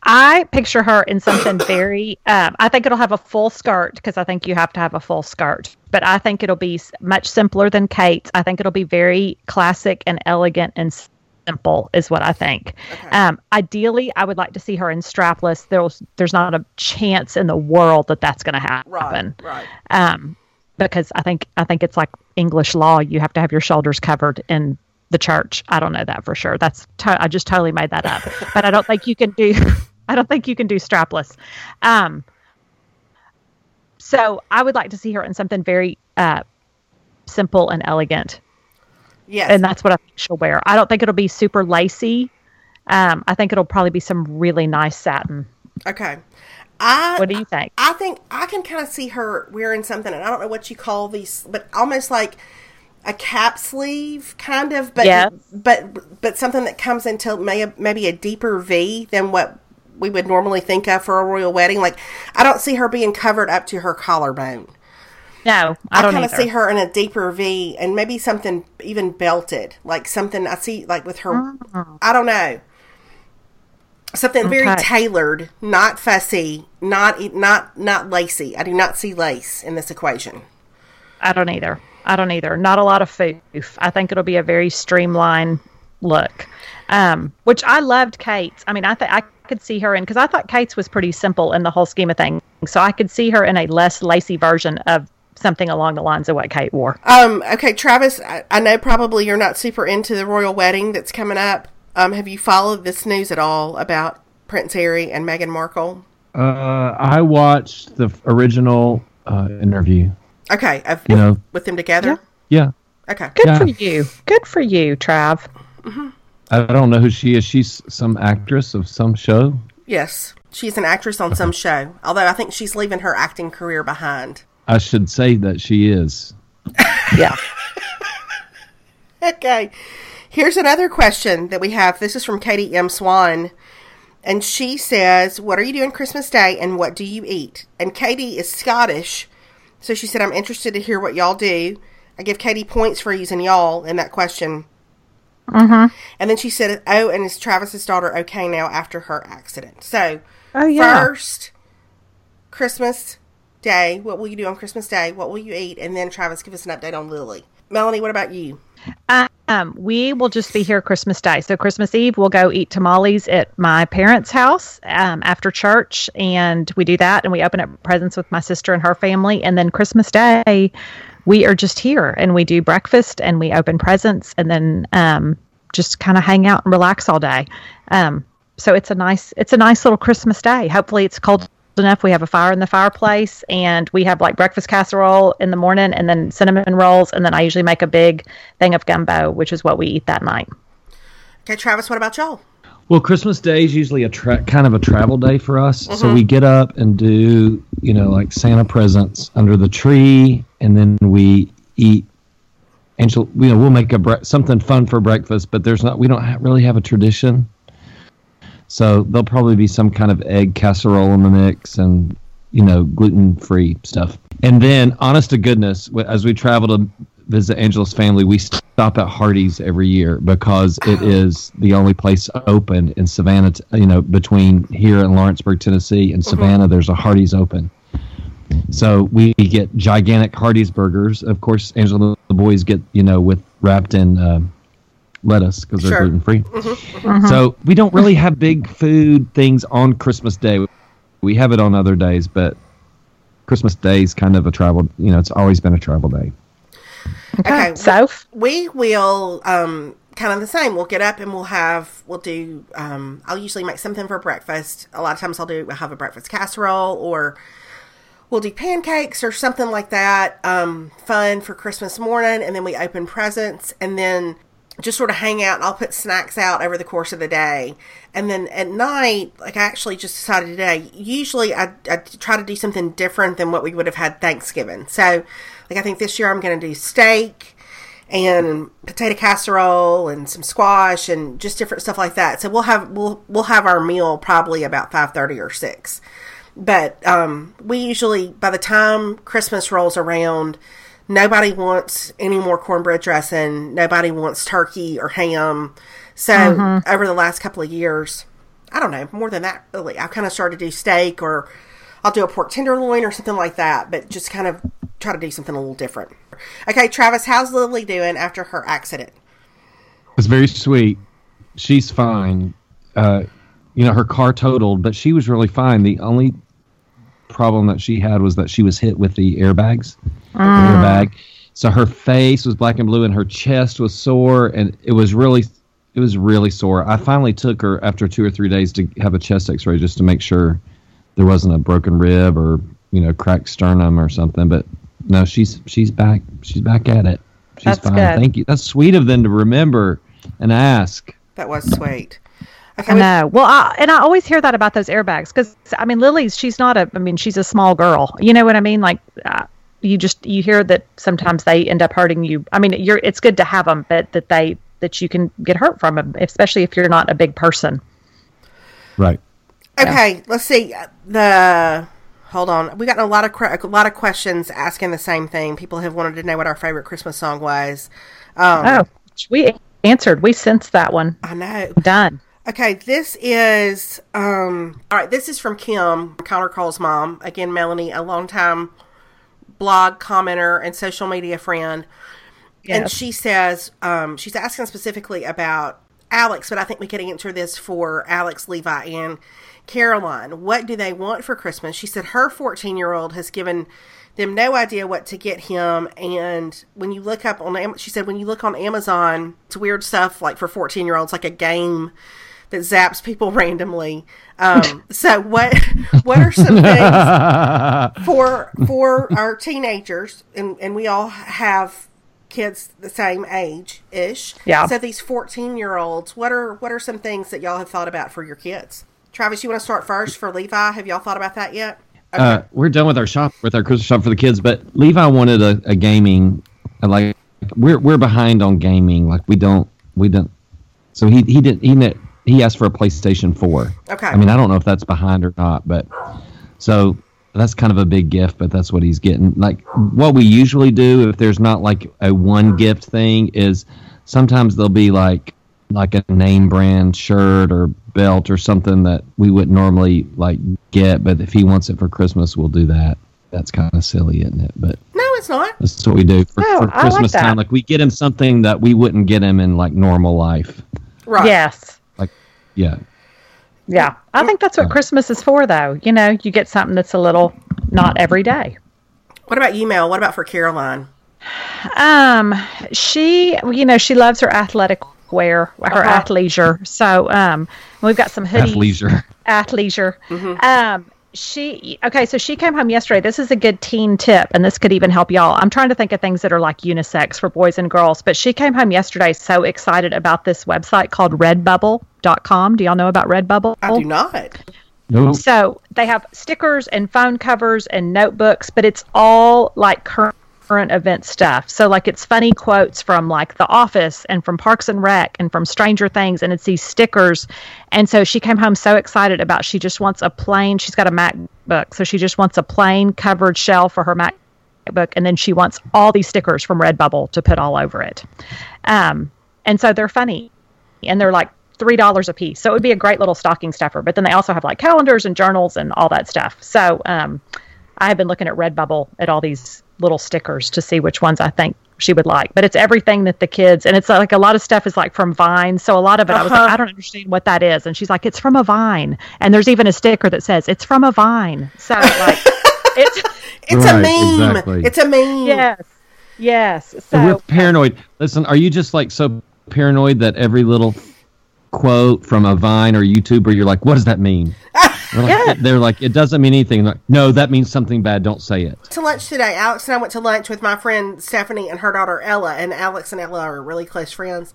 I picture her in something (coughs) very. Um, I think it'll have a full skirt because I think you have to have a full skirt. But I think it'll be much simpler than Kate's. I think it'll be very classic and elegant and simple, is what I think. Um, ideally, I would like to see her in strapless. There's there's not a chance in the world that that's going to happen. right. Um, because I think I think it's like English law. You have to have your shoulders covered in the church. I don't know that for sure. That's to- I just totally made that up. (laughs) but I don't think you can do. (laughs) I don't think you can do strapless. Um, so I would like to see her in something very uh, simple and elegant, Yes. and that's what I think she'll wear. I don't think it'll be super lacy. Um, I think it'll probably be some really nice satin. okay. I What do you think? I think I can kind of see her wearing something, and I don't know what you call these, but almost like a cap sleeve, kind of, but Yes. but but something that comes into may, maybe a deeper V than what we would normally think of for a royal wedding. Like I don't see her being covered up to her collarbone. No, I I, don't kind of see her in a deeper V, and maybe something even belted, like something I see like with her. I don't know. Something very tailored, not fussy, not not not lacy. I do not see lace in this equation. I don't either. I don't either. Not a lot of foof. I think it'll be a very streamlined look. Um, which I loved Kate's. I mean, I th- I could see her in because I thought Kate's was pretty simple in the whole scheme of things. So I could see her in a less lacy version of something along the lines of what Kate wore. Um, okay, Travis, I, I know probably you're not super into the royal wedding that's coming up. Um, have you followed this news at all about Prince Harry and Meghan Markle? Uh, I watched the original uh, interview. Okay, of, You know. with them together. Yeah, Okay, Good Yeah. for you. Good for you, Trav. I don't know who she is. She's some actress of some show. yes, she's an actress on some show. Although I think she's leaving her acting career behind. I should say that she is. (laughs) Yeah. Okay. Here's another question that we have. This is from Katie M. Swan. And she says, What are you doing Christmas Day and what do you eat? And Katie is Scottish. So she said, I'm interested to hear what y'all do. I give Katie points for using y'all in that question. Mm-hmm. And then she said, Oh, and is Travis's daughter okay now after her accident? So, Oh, yeah. first, Christmas Day. What will you do on Christmas Day? What will you eat? And then, Travis, give us an update on Lily. Melanie, what about you? Um, we will just be here Christmas Day. So Christmas Eve, we'll go eat tamales at my parents' house um, after church, and we do that, and we open up presents with my sister and her family, and then Christmas Day, we are just here, and we do breakfast, and we open presents, and then um, just kind of hang out and relax all day. Um, so it's a nice, it's a nice little Christmas day. Hopefully, it's cold enough. We have a fire in the fireplace, and we have like breakfast casserole in the morning, and then cinnamon rolls, and then I usually make a big thing of gumbo, which is what we eat that night. Okay, Travis, what about y'all? Well, Christmas Day is usually a tra- kind of a travel day for us. So mm-hmm. we get up and do, you know, like Santa presents under the tree, and then we eat. Angel, you know, we'll make a bre- something fun for breakfast, but there's not. We don't ha- really have a tradition. So there'll probably be some kind of egg casserole in the mix, and you know, gluten free stuff. And then, honest to goodness, as we travel to visit Angela's family, we stop at Hardee's every year because it is the only place open in Savannah. You know, between here and Lawrenceburg, Tennessee, and Savannah, there's a Hardee's open. So we get gigantic Hardee's burgers. Of course, Angela and the boys get you know with wrapped in um lettuce because they're Sure. gluten free. So we don't really have big food things on Christmas Day. We have it on other days, but Christmas Day is kind of a travel. You know, it's always been a travel day. Okay, So, we will um kind of the same we'll get up and we'll have we'll do um i'll usually make something for breakfast a lot of times i'll do i'll have a breakfast casserole or we'll do pancakes or something like that um fun for christmas morning and then we open presents and then just sort of hang out and i'll put snacks out over the course of the day and then at night like i actually just decided today usually i, I try to do something different than what we would have had thanksgiving so like i think this year i'm going to do steak and potato casserole and some squash and just different stuff like that. So we'll have we'll we'll have our meal probably about five thirty or six. But um, we usually by the time Christmas rolls around, nobody wants any more cornbread dressing. Nobody wants turkey or ham. So over the last couple of years, I don't know, more than that, really. I've kind of started to do steak or I'll do a pork tenderloin or something like that, but just kind of try to do something a little different. Okay, Travis, how's Lily doing after her accident? It's very sweet. She's fine. Uh, you know, her car totaled, but she was really fine. The only problem that she had was that she was hit with the airbags, the ah. airbag. So her face was black and blue, and her chest was sore, and it was really, it was really sore. I finally took her after two or three days to have a chest X-ray just to make sure there wasn't a broken rib or you know cracked sternum or something. But no, she's she's back. She's back at it. She's That's fine. good. Thank you. That's sweet of them to remember and ask. That was sweet. Okay, I we- know. Well, I, and I always hear that about those airbags because I mean, Lily's she's not a. I mean, she's a small girl. You know what I mean? Like, uh, you just you hear that sometimes they end up hurting you. I mean, you're it's good to have them, but that they that you can get hurt from them, especially if you're not a big person. Right. Okay, let's see. The hold on, we got a lot of que- a lot of questions asking the same thing. People have wanted to know what our favorite Christmas song was. Um, Oh, we answered. We sensed that one. I know. Done. Okay, this is um all right, this is from Kim, Connor Cole's mom. Again, Melanie, a longtime blog commenter and social media friend. And she says, um, she's asking specifically about Alex, but I think we could answer this for Alex, Levi, and Caroline. What do they want for Christmas? She said her 14 year old has given them no idea what to get him. And when you look up on, she said, when you look on Amazon, it's weird stuff like for 14 year olds, like a game that zaps people (laughs) randomly. Um, so what, what are some things (laughs) for for our teenagers and and we all have kids the same age ish Yeah. so these 14 year olds what are what are some things that y'all have thought about for your kids travis you want to start first for levi have y'all thought about that yet Uh, we're done with our shop with our Christmas shop for the kids, but Levi wanted a, a gaming. uh, Like we're we're behind on gaming. Like we don't we don't. So he he didn't he ne- he asked for a PlayStation Four. Okay. I mean I don't know if that's behind or not, but so that's kind of a big gift, but that's what he's getting. Like what we usually do if there's not like a one gift thing is sometimes there'll be like like a name brand shirt or belt or something that we wouldn't normally like get, but if he wants it for Christmas, we'll do that. That's kind of silly, isn't it? But no it's not that's what we do for, No, for I like Christmas time. Like we get him something that we wouldn't get him in like normal life. right Yes. Like, yeah, Yeah. I think that's what Christmas is for, though. You know, you get something that's a little not every day. what about you mel what about for caroline Um, she, you know, she loves her athletic wear, her Uh-huh. athleisure. So, um, we've got some hoodies. athleisure. athleisure. Um, she okay, so she came home yesterday. This is a good teen tip, and this could even help y'all. I'm trying to think of things that are like unisex for boys and girls, but she came home yesterday so excited about this website called Redbubble.com. Do y'all know about Redbubble? i do not No, So they have stickers and phone covers and notebooks, but it's all like current current event stuff. So like it's funny quotes from like The Office and from Parks and Rec and from Stranger Things, and it's these stickers. And so she came home so excited about she just wants a plain. She's got a MacBook, so she just wants a plain covered shell for her MacBook, and then she wants all these stickers from Redbubble to put all over it. Um, and so they're funny and they're like three dollars a piece. So it would be a great little stocking stuffer. But then they also have like calendars and journals and all that stuff. So um, I have been looking at Redbubble at all these little stickers to see which ones I think she would like. But it's everything that the kids and it's like a lot of stuff is like from Vine. So a lot of it I was like, I don't understand what that is. And she's like, it's from a vine. And there's even a sticker that says it's from a vine. So like (laughs) it's it's a meme exactly. it's a meme yes. Yes. And we're paranoid. Listen, are you just like so paranoid that every little quote from a Vine or YouTuber, you're like, what does that mean? (laughs) We're like- Yeah. They're like, it doesn't mean anything. Like, no, that means something bad. Don't say it. to lunch today. Alex and I went to lunch with my friend Stephanie and her daughter Ella, and Alex and Ella are really close friends.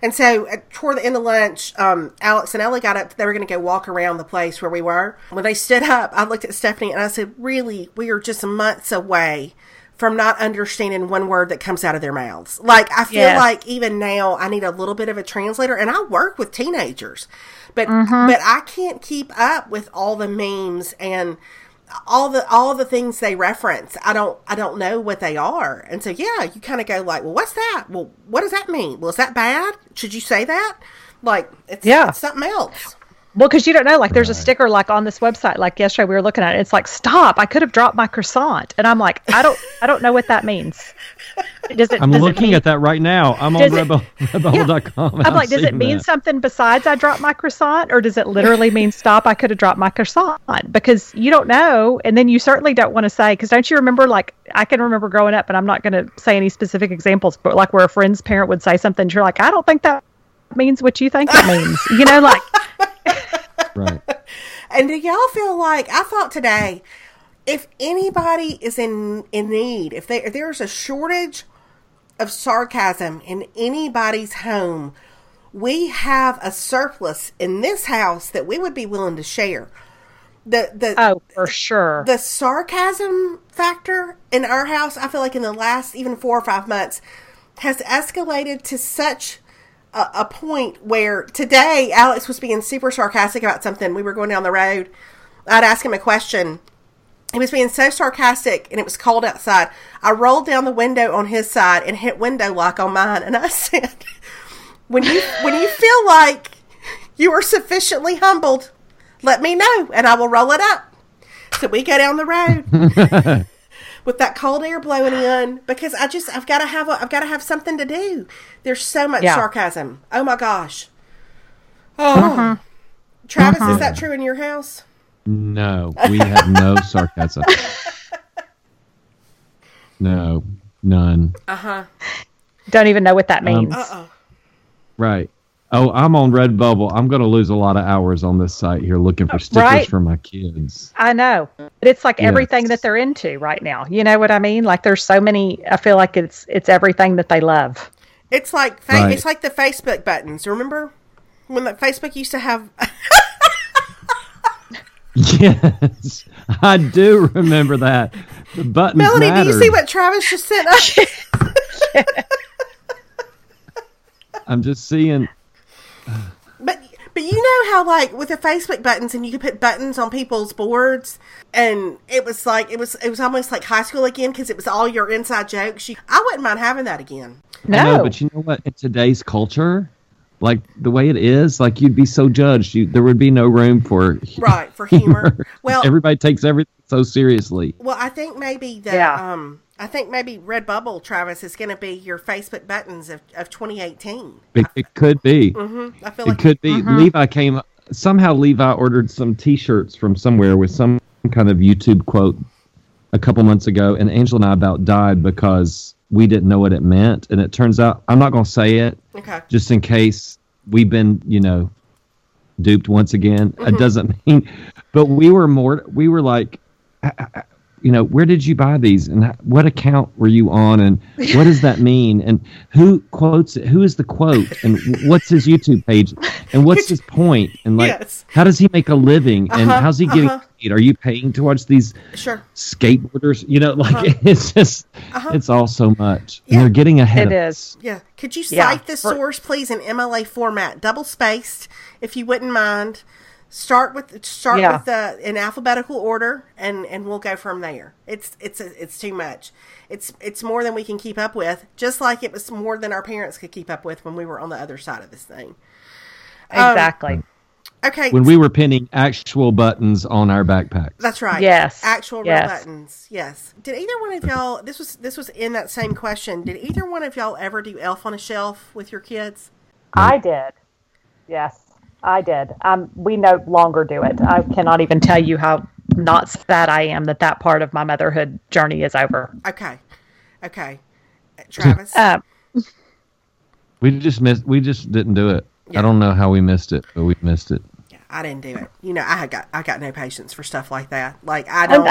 And so, at, toward the end of lunch, um, Alex and Ella got up. They were going to go walk around the place where we were. When they stood up, I looked at Stephanie and I said, "Really, we are just months away from not understanding one word that comes out of their mouths. Like I feel Yes. like even now, I need a little bit of a translator. And I work with teenagers, but mm-hmm. but I can't keep up with all the memes and all the all the things they reference i don't i don't know what they are and so yeah you kind of go like well what's that well what does that mean well is that bad should you say that like it's Yeah. it's something else Well, because you don't know, like there's a sticker like on this website. Like yesterday, we were looking at it. It's like, "Stop! I could have dropped my croissant," and I'm like, I don't, I don't know what that means. (laughs) Does it? I'm does it looking mean- at that right now. I'm on rebel, (laughs) rebel.com. and I'm like, does it mean that. something besides I dropped my croissant, or does it literally mean stop? I could have dropped my croissant because you don't know, and then you certainly don't want to say because don't you remember? Like I can remember growing up, and I'm not going to say any specific examples, but like where a friend's parent would say something, and you're like, I don't think that means what you think it means. You know, like Right. (laughs) And do y'all feel like I thought today, if anybody is in in need, if, they, if there's a shortage of sarcasm in anybody's home, we have a surplus in this house that we would be willing to share. The the oh, for sure. the sarcasm factor in our house, I feel like in the last even four or five months, has escalated to such a, a point where today Alex was being super sarcastic about something. We were going down the road. I'd ask him a question. He was being so sarcastic, and it was cold outside. I rolled down the window on his side and hit window lock on mine, and I (laughs) said, "When you when you feel like you are sufficiently humbled, let me know, and I will roll it up." So we go down the road (laughs) with that cold air blowing in because I just I've got to have a, I've got to have something to do. There's so much Yeah. sarcasm. Oh my gosh. Oh, uh-huh. Travis, is that true in your house? No, we have no (laughs) sarcasm. No, none. Uh huh. Don't even know what that Um, means. Uh oh. Right. Oh, I'm on Redbubble. I'm going to lose a lot of hours on this site here looking for stickers Right. for my kids. I know. But it's like Yes. everything that they're into right now. You know what I mean? Like there's so many I feel like it's it's everything that they love. It's like fa- Right. it's like the Facebook buttons. Remember when the Facebook used to have (laughs) Yes, I do remember that. The buttons Melanie? Do you see what Travis just sent us? (laughs) I'm just seeing. But but you know how like with the Facebook buttons and you could put buttons on people's boards and it was like it was it was almost like high school again because it was all your inside jokes. You, I wouldn't mind having that again. No. I know, but you know what? In today's culture, like the way it is, like you'd be so judged. You, there would be no room for (laughs) Right for humor. (laughs) well, everybody takes everything so seriously. well, I think maybe that Yeah. um I think maybe Redbubble Travis is going to be your Facebook buttons of, of 2018. It, it could be. Mm-hmm. I feel It like could be. Levi came. Somehow Levi ordered some T-shirts from somewhere with some kind of YouTube quote a couple months ago, and Angela and I about died because we didn't know what it meant. And it turns out I'm not going to say it okay. just in case we've been, you know, duped once again. Mm-hmm. It doesn't (laughs) mean, but we were more. We were like. "I- I- You know, where did you buy these, and what account were you on, and what does that mean, and who quotes it? Who is the quote, and what's his YouTube page, and what's his (laughs) point, and like, Yes. how does he make a living, and Uh-huh, how's he getting uh-huh. paid? Are you paying to watch these Sure. skateboarders? You know, like (laughs) it's just, it's all so much, and Yeah. they're getting ahead. It of is. Yeah. Could you Yeah, cite the for- source, please, in MLA format, double spaced, if you wouldn't mind? Start with start Yeah. with the in alphabetical order, and and we'll go from there. It's it's it's too much. It's it's more than we can keep up with. Just like it was more than our parents could keep up with when we were on the other side of this thing. Um, Exactly. Okay. when we were pinning actual buttons on our backpacks. That's right. Yes. Actual real Yes. buttons. Yes. Did either one of y'all this was this was in that same question. Did either one of y'all ever do Elf on a Shelf with your kids? I did. Yes, I did. Um, we no longer do it. I cannot even tell you how not sad I am that that part of my motherhood journey is over. Okay. Okay. Uh, Travis. (laughs) Um, We just missed. We just didn't do it. Yeah. I don't know how we missed it, but we missed it. Yeah, I didn't do it. You know, I got I got no patience for stuff like that. Like I (laughs) don't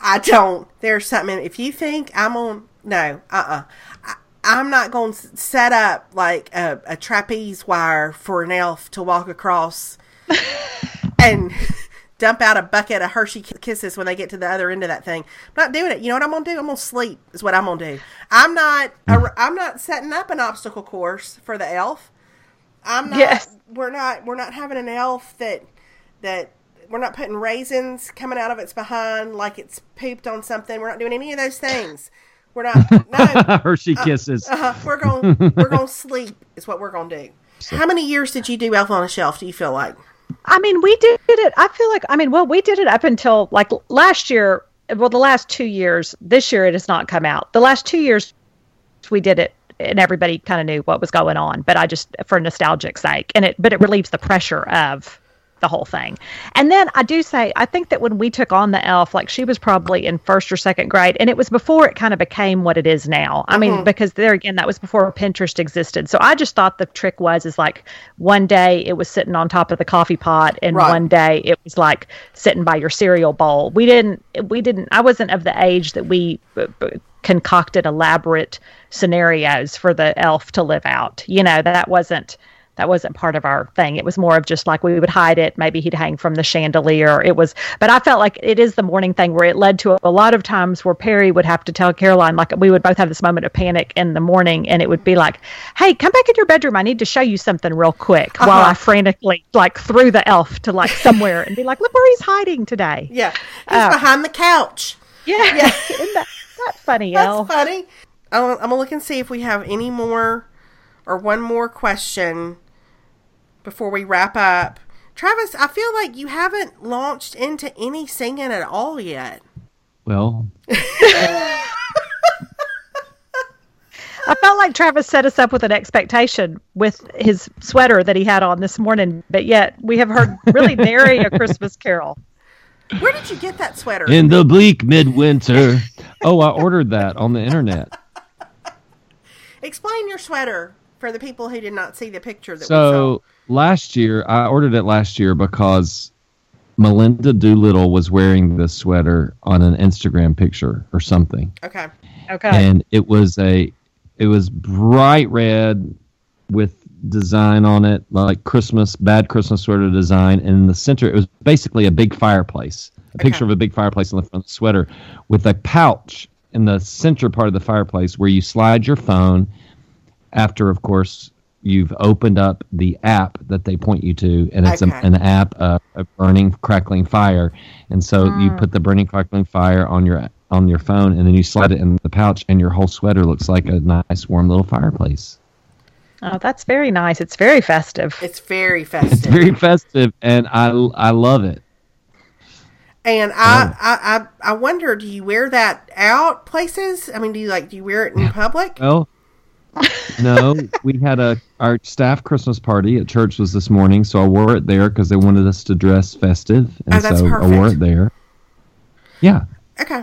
I don't. There's something if you think I'm on no, uh-uh. I, I'm not going to set up like a, a trapeze wire for an elf to walk across (laughs) and (laughs) dump out a bucket of Hershey kisses when they get to the other end of that thing. I'm not doing it. You know what I'm going to do? I'm going to sleep. Is what I'm going to do. I'm not a, mm. I'm not setting up an obstacle course for the elf. I'm not. Yes. We're not. We're not having an elf that that we're not putting raisins coming out of its behind like it's pooped on something. We're not doing any of those things. We're not. (laughs) No. (laughs) Hershey kisses. Uh, we're going. We're going (laughs) to sleep. Is what we're going to do. How many years did you do Elf on a Shelf? Do you feel like? I mean, we did it. I feel like, I mean, well, we did it up until like last year. Well, the last two years. This year, it has not come out. The last two years, we did it, and everybody kind of knew what was going on. But I just, for nostalgic sake, and it, but it relieves the pressure of the whole thing. And then I do say, I think that when we took on the elf, like she was probably in first or second grade, and it was before it kind of became what it is now. I mean, because there again, that was before Pinterest existed. So I just thought the trick was is like one day it was sitting on top of the coffee pot, and Right. one day it was like sitting by your cereal bowl. We didn't, we didn't. I wasn't of the age that we. uh, uh, concocted elaborate scenarios for the elf to live out you know that wasn't that wasn't part of our thing. It was more of just like we would hide it. Maybe he'd hang from the chandelier. It was, but I felt like it is the morning thing where it led to a, lot of times where Perry would have to tell Caroline, like we would both have this moment of panic in the morning, and it would be like, "Hey, come back in your bedroom. I need to show you something real quick." While Uh-huh. I frantically like threw the elf to like somewhere and be like, "Look where he's hiding today." Yeah. He's Oh. behind the couch. Yeah, (laughs) isn't that, that funny, That's El? funny. I'm, I'm gonna look and see if we have any more or one more question before we wrap up. Travis, I feel like you haven't launched into any singing at all yet. Well, (laughs) I felt like Travis set us up with an expectation with his sweater that he had on this morning, but yet we have heard really (laughs) nary a Christmas carol. Where did you get that sweater? in the bleak midwinter. Oh, I ordered that on the internet. (laughs) Explain your sweater for the people who did not see the picture that we So last year, I ordered it last year because Melinda Doolittle was wearing this sweater on an Instagram picture or something. Okay. Okay. and it was a, it was bright red with design on it like Christmas bad Christmas sweater design, and in the center it was basically a big fireplace, a Okay. picture of a big fireplace on the front of the sweater with a pouch in the center part of the fireplace where you slide your phone after, of course, you've opened up the app that they point you to, and it's Okay. a, an app, uh, a burning, crackling fire, and so you put the burning, crackling fire on your on your phone, and then you slide it in the pouch, and your whole sweater looks like a nice, warm little fireplace. oh, that's very nice. It's very festive. It's very (laughs) festive. It's very festive, and I I love it. and I, I, I, I wonder, do you wear that out places? I mean, do you like, do you wear it in public? Well, no, we had a our staff Christmas party at church was this morning, so I wore it there because they wanted us to dress festive, and Oh, that's so I wore it there. Yeah. Okay.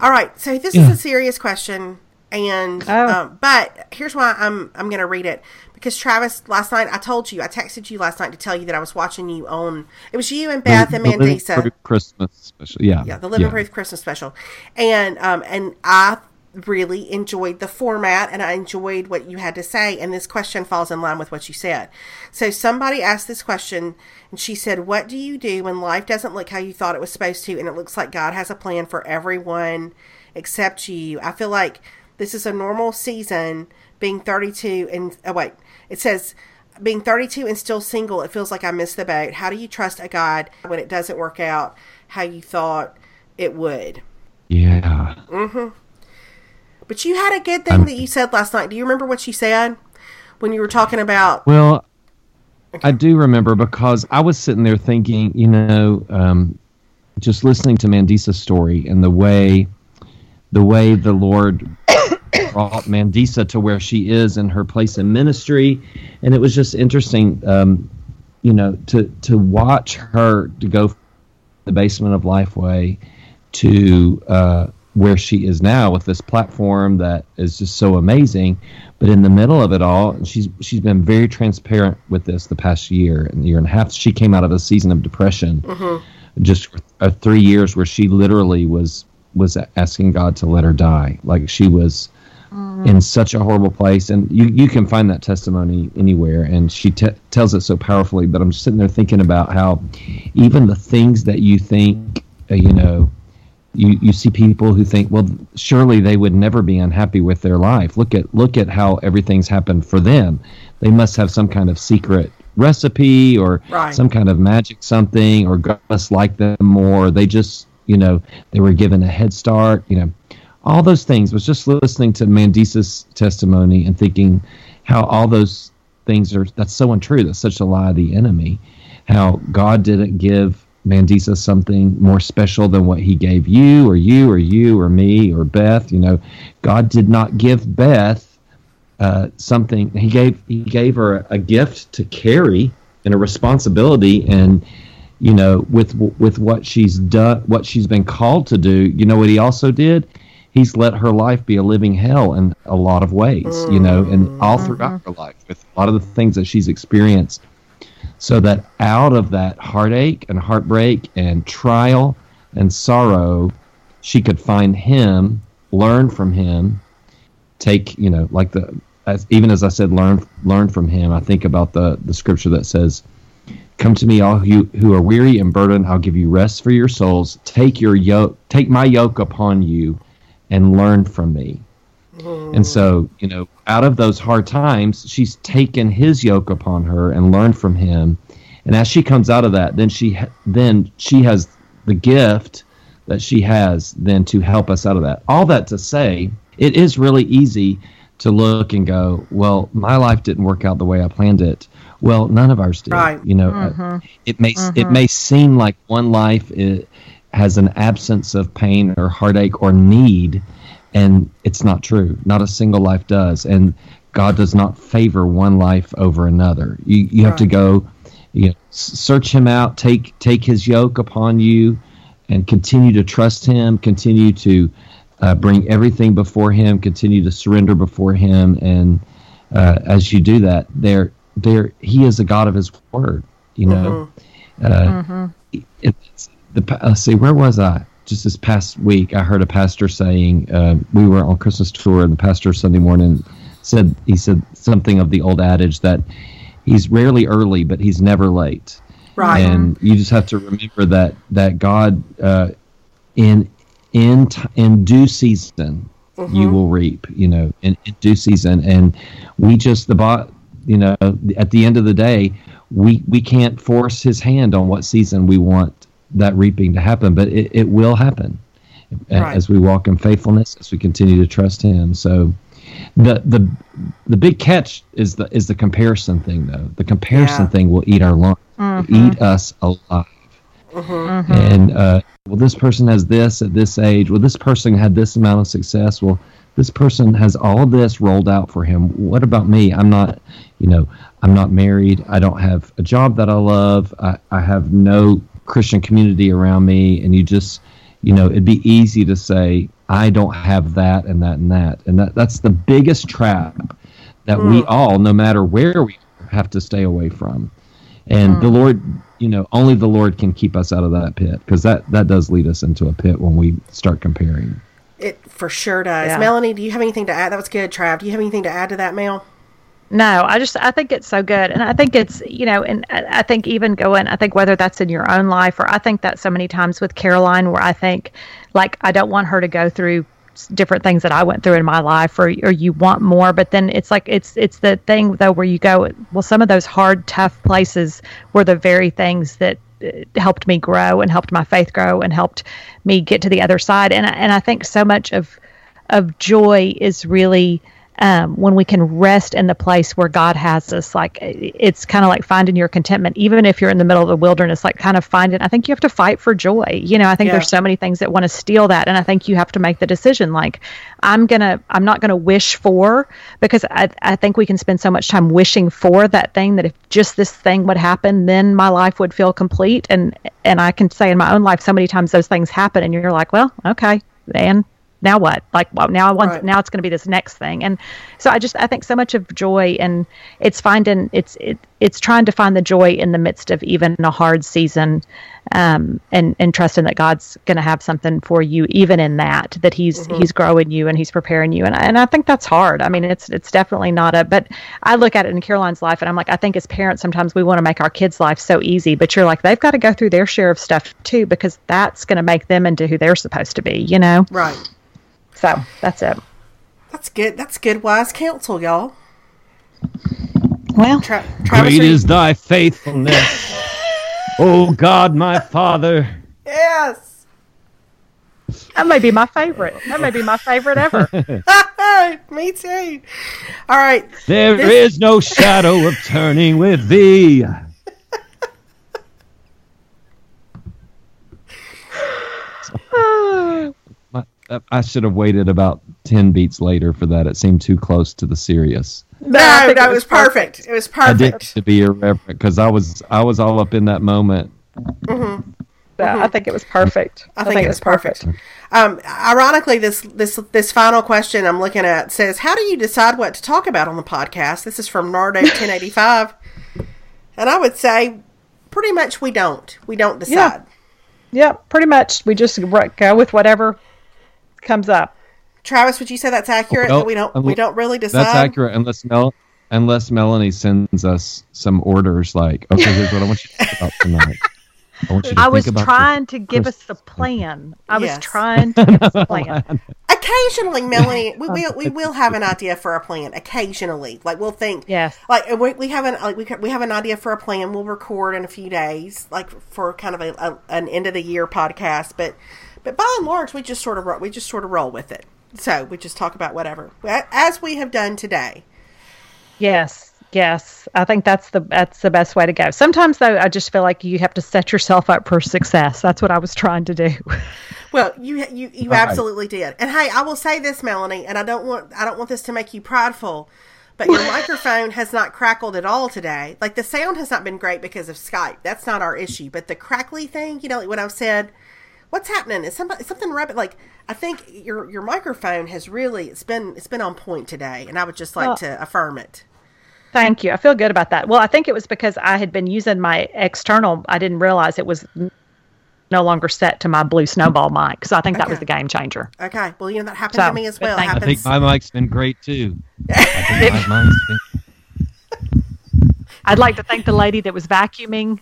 All right. So this Yeah. is a serious question, and Oh. um, but here's why I'm I'm going to read it because Travis, last night I told you I texted you last night to tell you that I was watching you on. It was you and Beth and The Living Mandisa. Christmas special. Yeah. Yeah, the Living Proof Christmas special, and um and I really enjoyed the format and I enjoyed what you had to say. And this question falls in line with what you said. So somebody asked this question, and she said, "What do you do when life doesn't look how you thought it was supposed to, and it looks like God has a plan for everyone except you?" I feel like this is a normal season. Being 32 and oh wait, it says being 32 and still single, it feels like I missed the boat. How do you trust a God when it doesn't work out how you thought it would? Yeah. Mm-hmm. But you had a good thing that you said last night. Do you remember what you said when you were talking about? Well, I do remember because I was sitting there thinking, you know, um, just listening to Mandisa's story and the way, the way the Lord (coughs) brought Mandisa to where she is in her place in ministry, and it was just interesting, um, you know, to to watch her to go from the basement of Lifeway to uh, where she is now with this platform that is just so amazing. But in the middle of it all, she's she's been very transparent with this the past year and year and a half. She came out of a season of depression, just uh, three years where she literally was was asking God to let her die. Like she was in such a horrible place, and you you can find that testimony anywhere. And she te- tells it so powerfully. But I'm just sitting there thinking about how even the things that you think, uh, you know you, you see people who think, well, surely they would never be unhappy with their life. Look at look at how everything's happened for them. They must have some kind of secret recipe or Right. some kind of magic something, or God must like them more. They just, you know, they were given a head start. You know, all those things. Was just listening to Mandisa's testimony and thinking how all those things are. That's so untrue. That's such a lie of the enemy. how God didn't give Mandisa something more special than what he gave you or you or you or me or Beth. You know, God did not give Beth uh, something. He gave he gave her a gift to carry and a responsibility and you know with with what she's done what she's been called to do you know what he also did he's let her life be a living hell in a lot of ways you know and all throughout her life with a lot of the things that she's experienced so that out of that heartache and heartbreak and trial and sorrow she could find him learn from him take you know like the as, even as i said learn learn from him i think about the the scripture that says come to me all who, who are weary and burdened i'll give you rest for your souls. Take your yoke take my yoke upon you and learn from me and so, you know, out of those hard times, she's taken his yoke upon her and learned from him. And as she comes out of that, then she then she has the gift that she has then to help us out of that. All that to say, it is really easy to look and go, well, my life didn't work out the way I planned it. Well, none of ours did. Right. You know, uh, it may it may seem like one life it has an absence of pain or heartache or need, and it's not true. Not a single life does, and God does not favor one life over another. You you have to go, you know, search Him out, take take His yoke upon you, and continue to trust Him. Continue to uh, bring everything before Him. Continue to surrender before Him, and uh, as you do that, there there He is a God of His word. You know, uh, it's the let's see where was I just this past week I heard a pastor saying uh, we were on Christmas tour and the pastor Sunday morning said he said something of the old adage that he's rarely early but he's never late. Right. and you just have to remember that that God uh, in in t- in due season you will reap you know in, in due season. And we just the bot you know at the end of the day we we can't force his hand on what season we want that reaping to happen but it, it will happen Right. as we walk in faithfulness as we continue to trust him. So the the the big catch is the is the comparison thing though. The comparison Yeah. thing will eat our lunch eat us alive. And uh, well this person has this at this age. Well this person had this amount of success. Well this person has all of this rolled out for him. What about me? I'm not you know i'm not married. I don't have a job that i love. I, I have no christian community around me and you just you know it'd be easy to say i don't have that and that and that and that, that's the biggest trap that we hmm. all no matter where we have to stay away from and the hmm. lord you know only the lord can keep us out of that pit because that that does lead us into a pit when we start comparing It for sure does. Yeah. Melanie, do you have anything to add? That was good, Trav. Do you have anything to add to that, Mel? No, I just I think it's so good, and I think it's you know, and I think even going, I think whether that's in your own life or I think that so many times with Caroline, where I think like I don't want her to go through different things that I went through in my life, or or you want more, but then it's like it's it's the thing though where you go, well, some of those hard, tough places were the very things that uh, helped me grow and helped my faith grow and helped me get to the other side, and and I think so much of of joy is really um, when we can rest in the place where God has us. Like it's kind of like finding your contentment, even if you're in the middle of the wilderness. Like kind of finding. I think you have to fight for joy. You know, I think Yeah. there's so many things that want to steal that, and I think you have to make the decision. Like I'm gonna, I'm not gonna wish for because I, I think we can spend so much time wishing for that thing that if just this thing would happen, then my life would feel complete. And and I can say in my own life, so many times those things happen, and you're like, well, okay, and now what? Like well now i want Right. now it's going to be this next thing. And so i just i think so much of joy and it's finding it's it, it's trying to find the joy in the midst of even a hard season um and and trusting that god's going to have something for you even in that that he's he's growing you and he's preparing you. And I, and I think that's hard. I mean it's it's definitely not a but i look at it in caroline's life and i'm like i think as parents sometimes we want to make our kids life so easy but you're like they've got to go through their share of stuff too because that's going to make them into who they're supposed to be you know? Right. So that's it. That's good. That's good, wise counsel, y'all. Well, Tra- Travis, great are you- is thy faithfulness oh god my father yes. that may be my favorite. That may be my favorite ever. (laughs) (laughs) Me too. All right. There is This- no shadow of turning with thee. I should have waited about ten beats later for that. It seemed too close to the serious. No, I no, it was perfect. It was I did perfect. to be irreverent because I was I was all up in that moment. Yeah, I think it was perfect. I think, it was perfect. Um, ironically, this this this final question I'm looking at says, "How do you decide what to talk about on the podcast?" This is from Nardo 1085, (laughs) and I would say, pretty much we don't. We don't decide. Yeah, pretty much. We just go with whatever comes up. Travis, would you say that's accurate? Well, that we don't we don't really decide. That's accurate unless Mel unless Melanie sends us some orders like, okay, here's what I want you to think about tonight. I want you to I was about trying to give us a plan. I was trying to (laughs) give us a plan. Occasionally, Melanie, we (laughs) will we will have an idea for a plan. Occasionally, like we'll think, Yes. like we, we have an like we, we have an idea for a plan. We'll record in a few days, like for kind of a, a an end of the year podcast. But but by and large, we just sort of ro- we just sort of roll with it. So we just talk about whatever, as we have done today. Yes, yes. I think that's the that's the best way to go. Sometimes though, I just feel like you have to set yourself up for success. That's what I was trying to do. (laughs) Well, you you you Right. absolutely did. And hey, I will say this, Melanie, and I don't want I don't want this to make you prideful, but your (laughs) microphone has not crackled at all today. Like the sound has not been great because of Skype. That's not our issue. But the crackly thing, you know, like when I've said, "What's happening?" Is somebody something rabbit? Like I think your your microphone has really it's been it's been on point today, and I would just like Well- to affirm it. Thank you. I feel good about that. Well, I think it was because I had been using my external. I didn't realize it was no longer set to my blue snowball mic. So I think that was the game changer. Okay, well, you know that happened So, to me as well. thank- I think my mic's been great too. (laughs) I think my mic's been I'd like to thank the lady that was vacuuming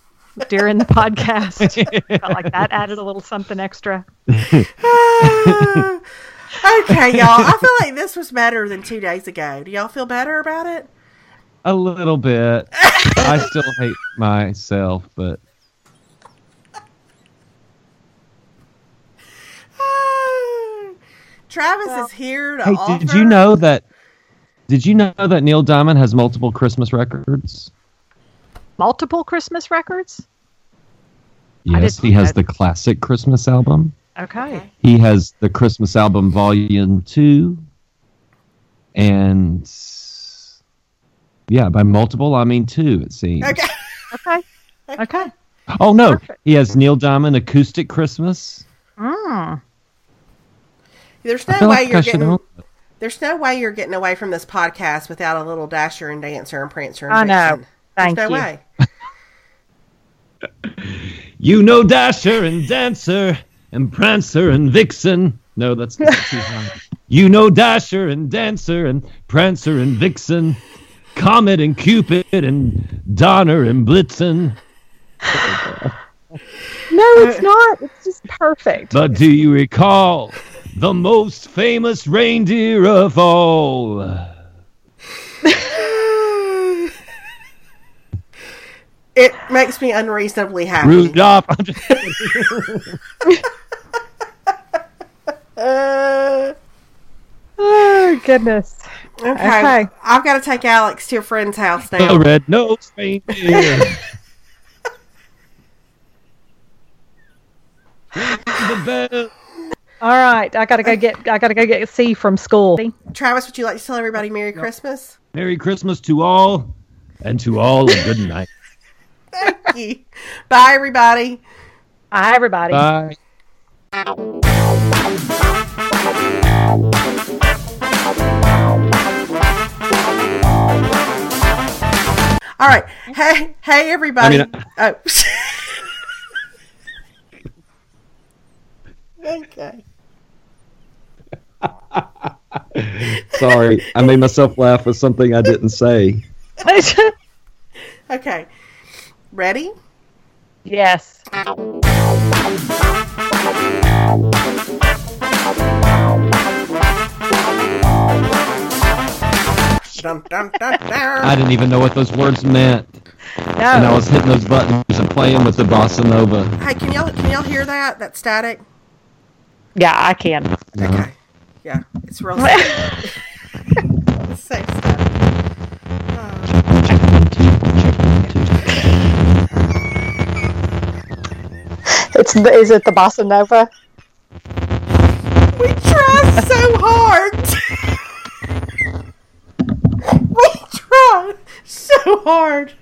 during the podcast. (laughs) Felt like that added a little something extra. Ah. okay, y'all. I feel like this was better than two days ago. Do y'all feel better about it? a little bit. I still hate myself, but ah. Travis is here to hey, offer. did you know that? Did you know that Neil Diamond has multiple Christmas records? Multiple Christmas records? Yes, he has know the classic Christmas album. Okay. He has the Christmas album Volume Two, and yeah, by multiple I mean two. It seems. Okay. Okay. (laughs) Okay. Oh no, Perfect. he has Neil Diamond Acoustic Christmas. Mm. There's no way like you're getting. know. There's no way you're getting away from this podcast without a little Dasher and Dancer and Prancer and I know. Thank There's no you. way. You know Dasher and Dancer and Prancer and Vixen. No, that's not too high. You know Dasher and Dancer and Prancer and Vixen, Comet and Cupid and Donner and Blitzen. No, it's not. It's just perfect. But do you recall the most famous reindeer of all? (laughs) It makes me unreasonably happy. Rudolph. I'm just- (laughs) Uh, Oh, goodness. okay. Okay. I've got to take Alex to a friend's house the now. red-nosed reindeer. the (laughs) bell. All right. I gotta go get I gotta go get C from school. Travis, would you like to tell everybody Merry Christmas? Merry Christmas to all, and to all a good night. Thank you. Bye, everybody. Bye everybody. Bye. All right. Hey, hey, everybody. I mean, oh. okay. Sorry, I made myself laugh with something I didn't say. (laughs) Okay. Ready? yes. Dun, dun, dun, dun. I didn't even know what those words meant, and I was hitting those buttons and playing with the bossa nova. Hey, can y'all can y'all hear that? That static? Yeah, I can. Okay. Yeah, it's real. (laughs) safe. it's safe static. It's is it the bossa nova? We try so hard. we try so hard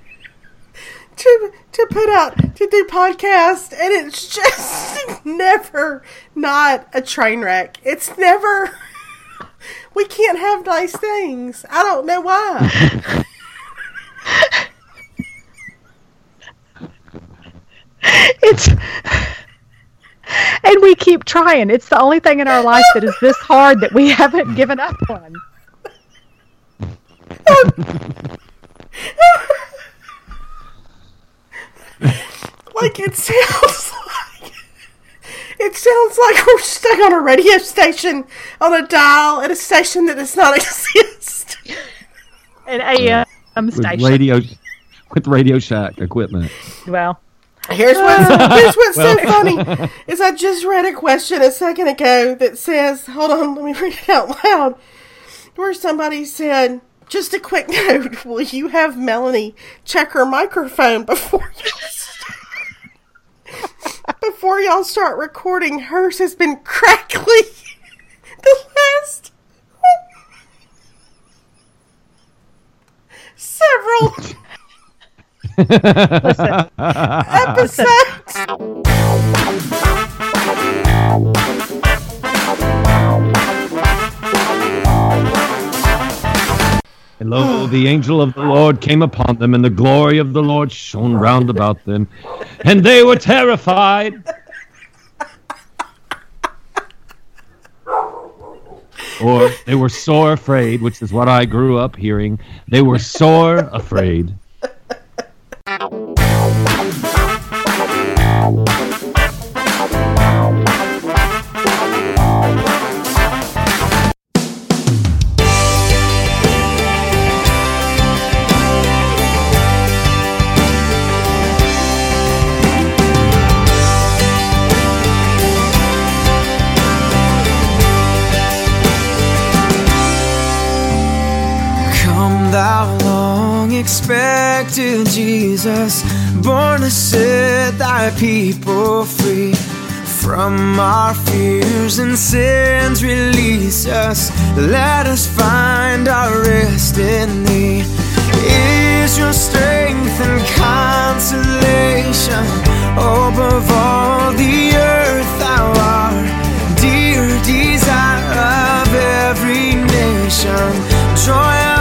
to to put out to do podcast, and it's just (laughs) never not a train wreck. It's never. We can't have nice things. I don't know why. (laughs) It's and we keep trying. It's the only thing in our life that is this hard that we haven't given up on. like it sounds like it sounds like we're stuck on a radio station on a dial at a station that does not (laughs) exist. An AM with station. radio with Radio Shack equipment. Well, Here's what's, (laughs) here's what's so funny is I just read a question a second ago that says, hold on, let me read it out loud, where somebody said, just a quick (laughs) note, will you have Melanie check her microphone before you (laughs) before y'all start recording? Hers has been crackly the last several listen. (laughs) episodes. And lo, the angel of the Lord came upon them, and the glory of the Lord shone round about them, and they were terrified. Or they were sore afraid, which is what I grew up hearing. They were sore afraid. Jesus, born to set thy people free from our fears and sins. Release us, let us find our rest in thee. Israel's strength and consolation above all the earth, thou art, dear desire of every nation, joy.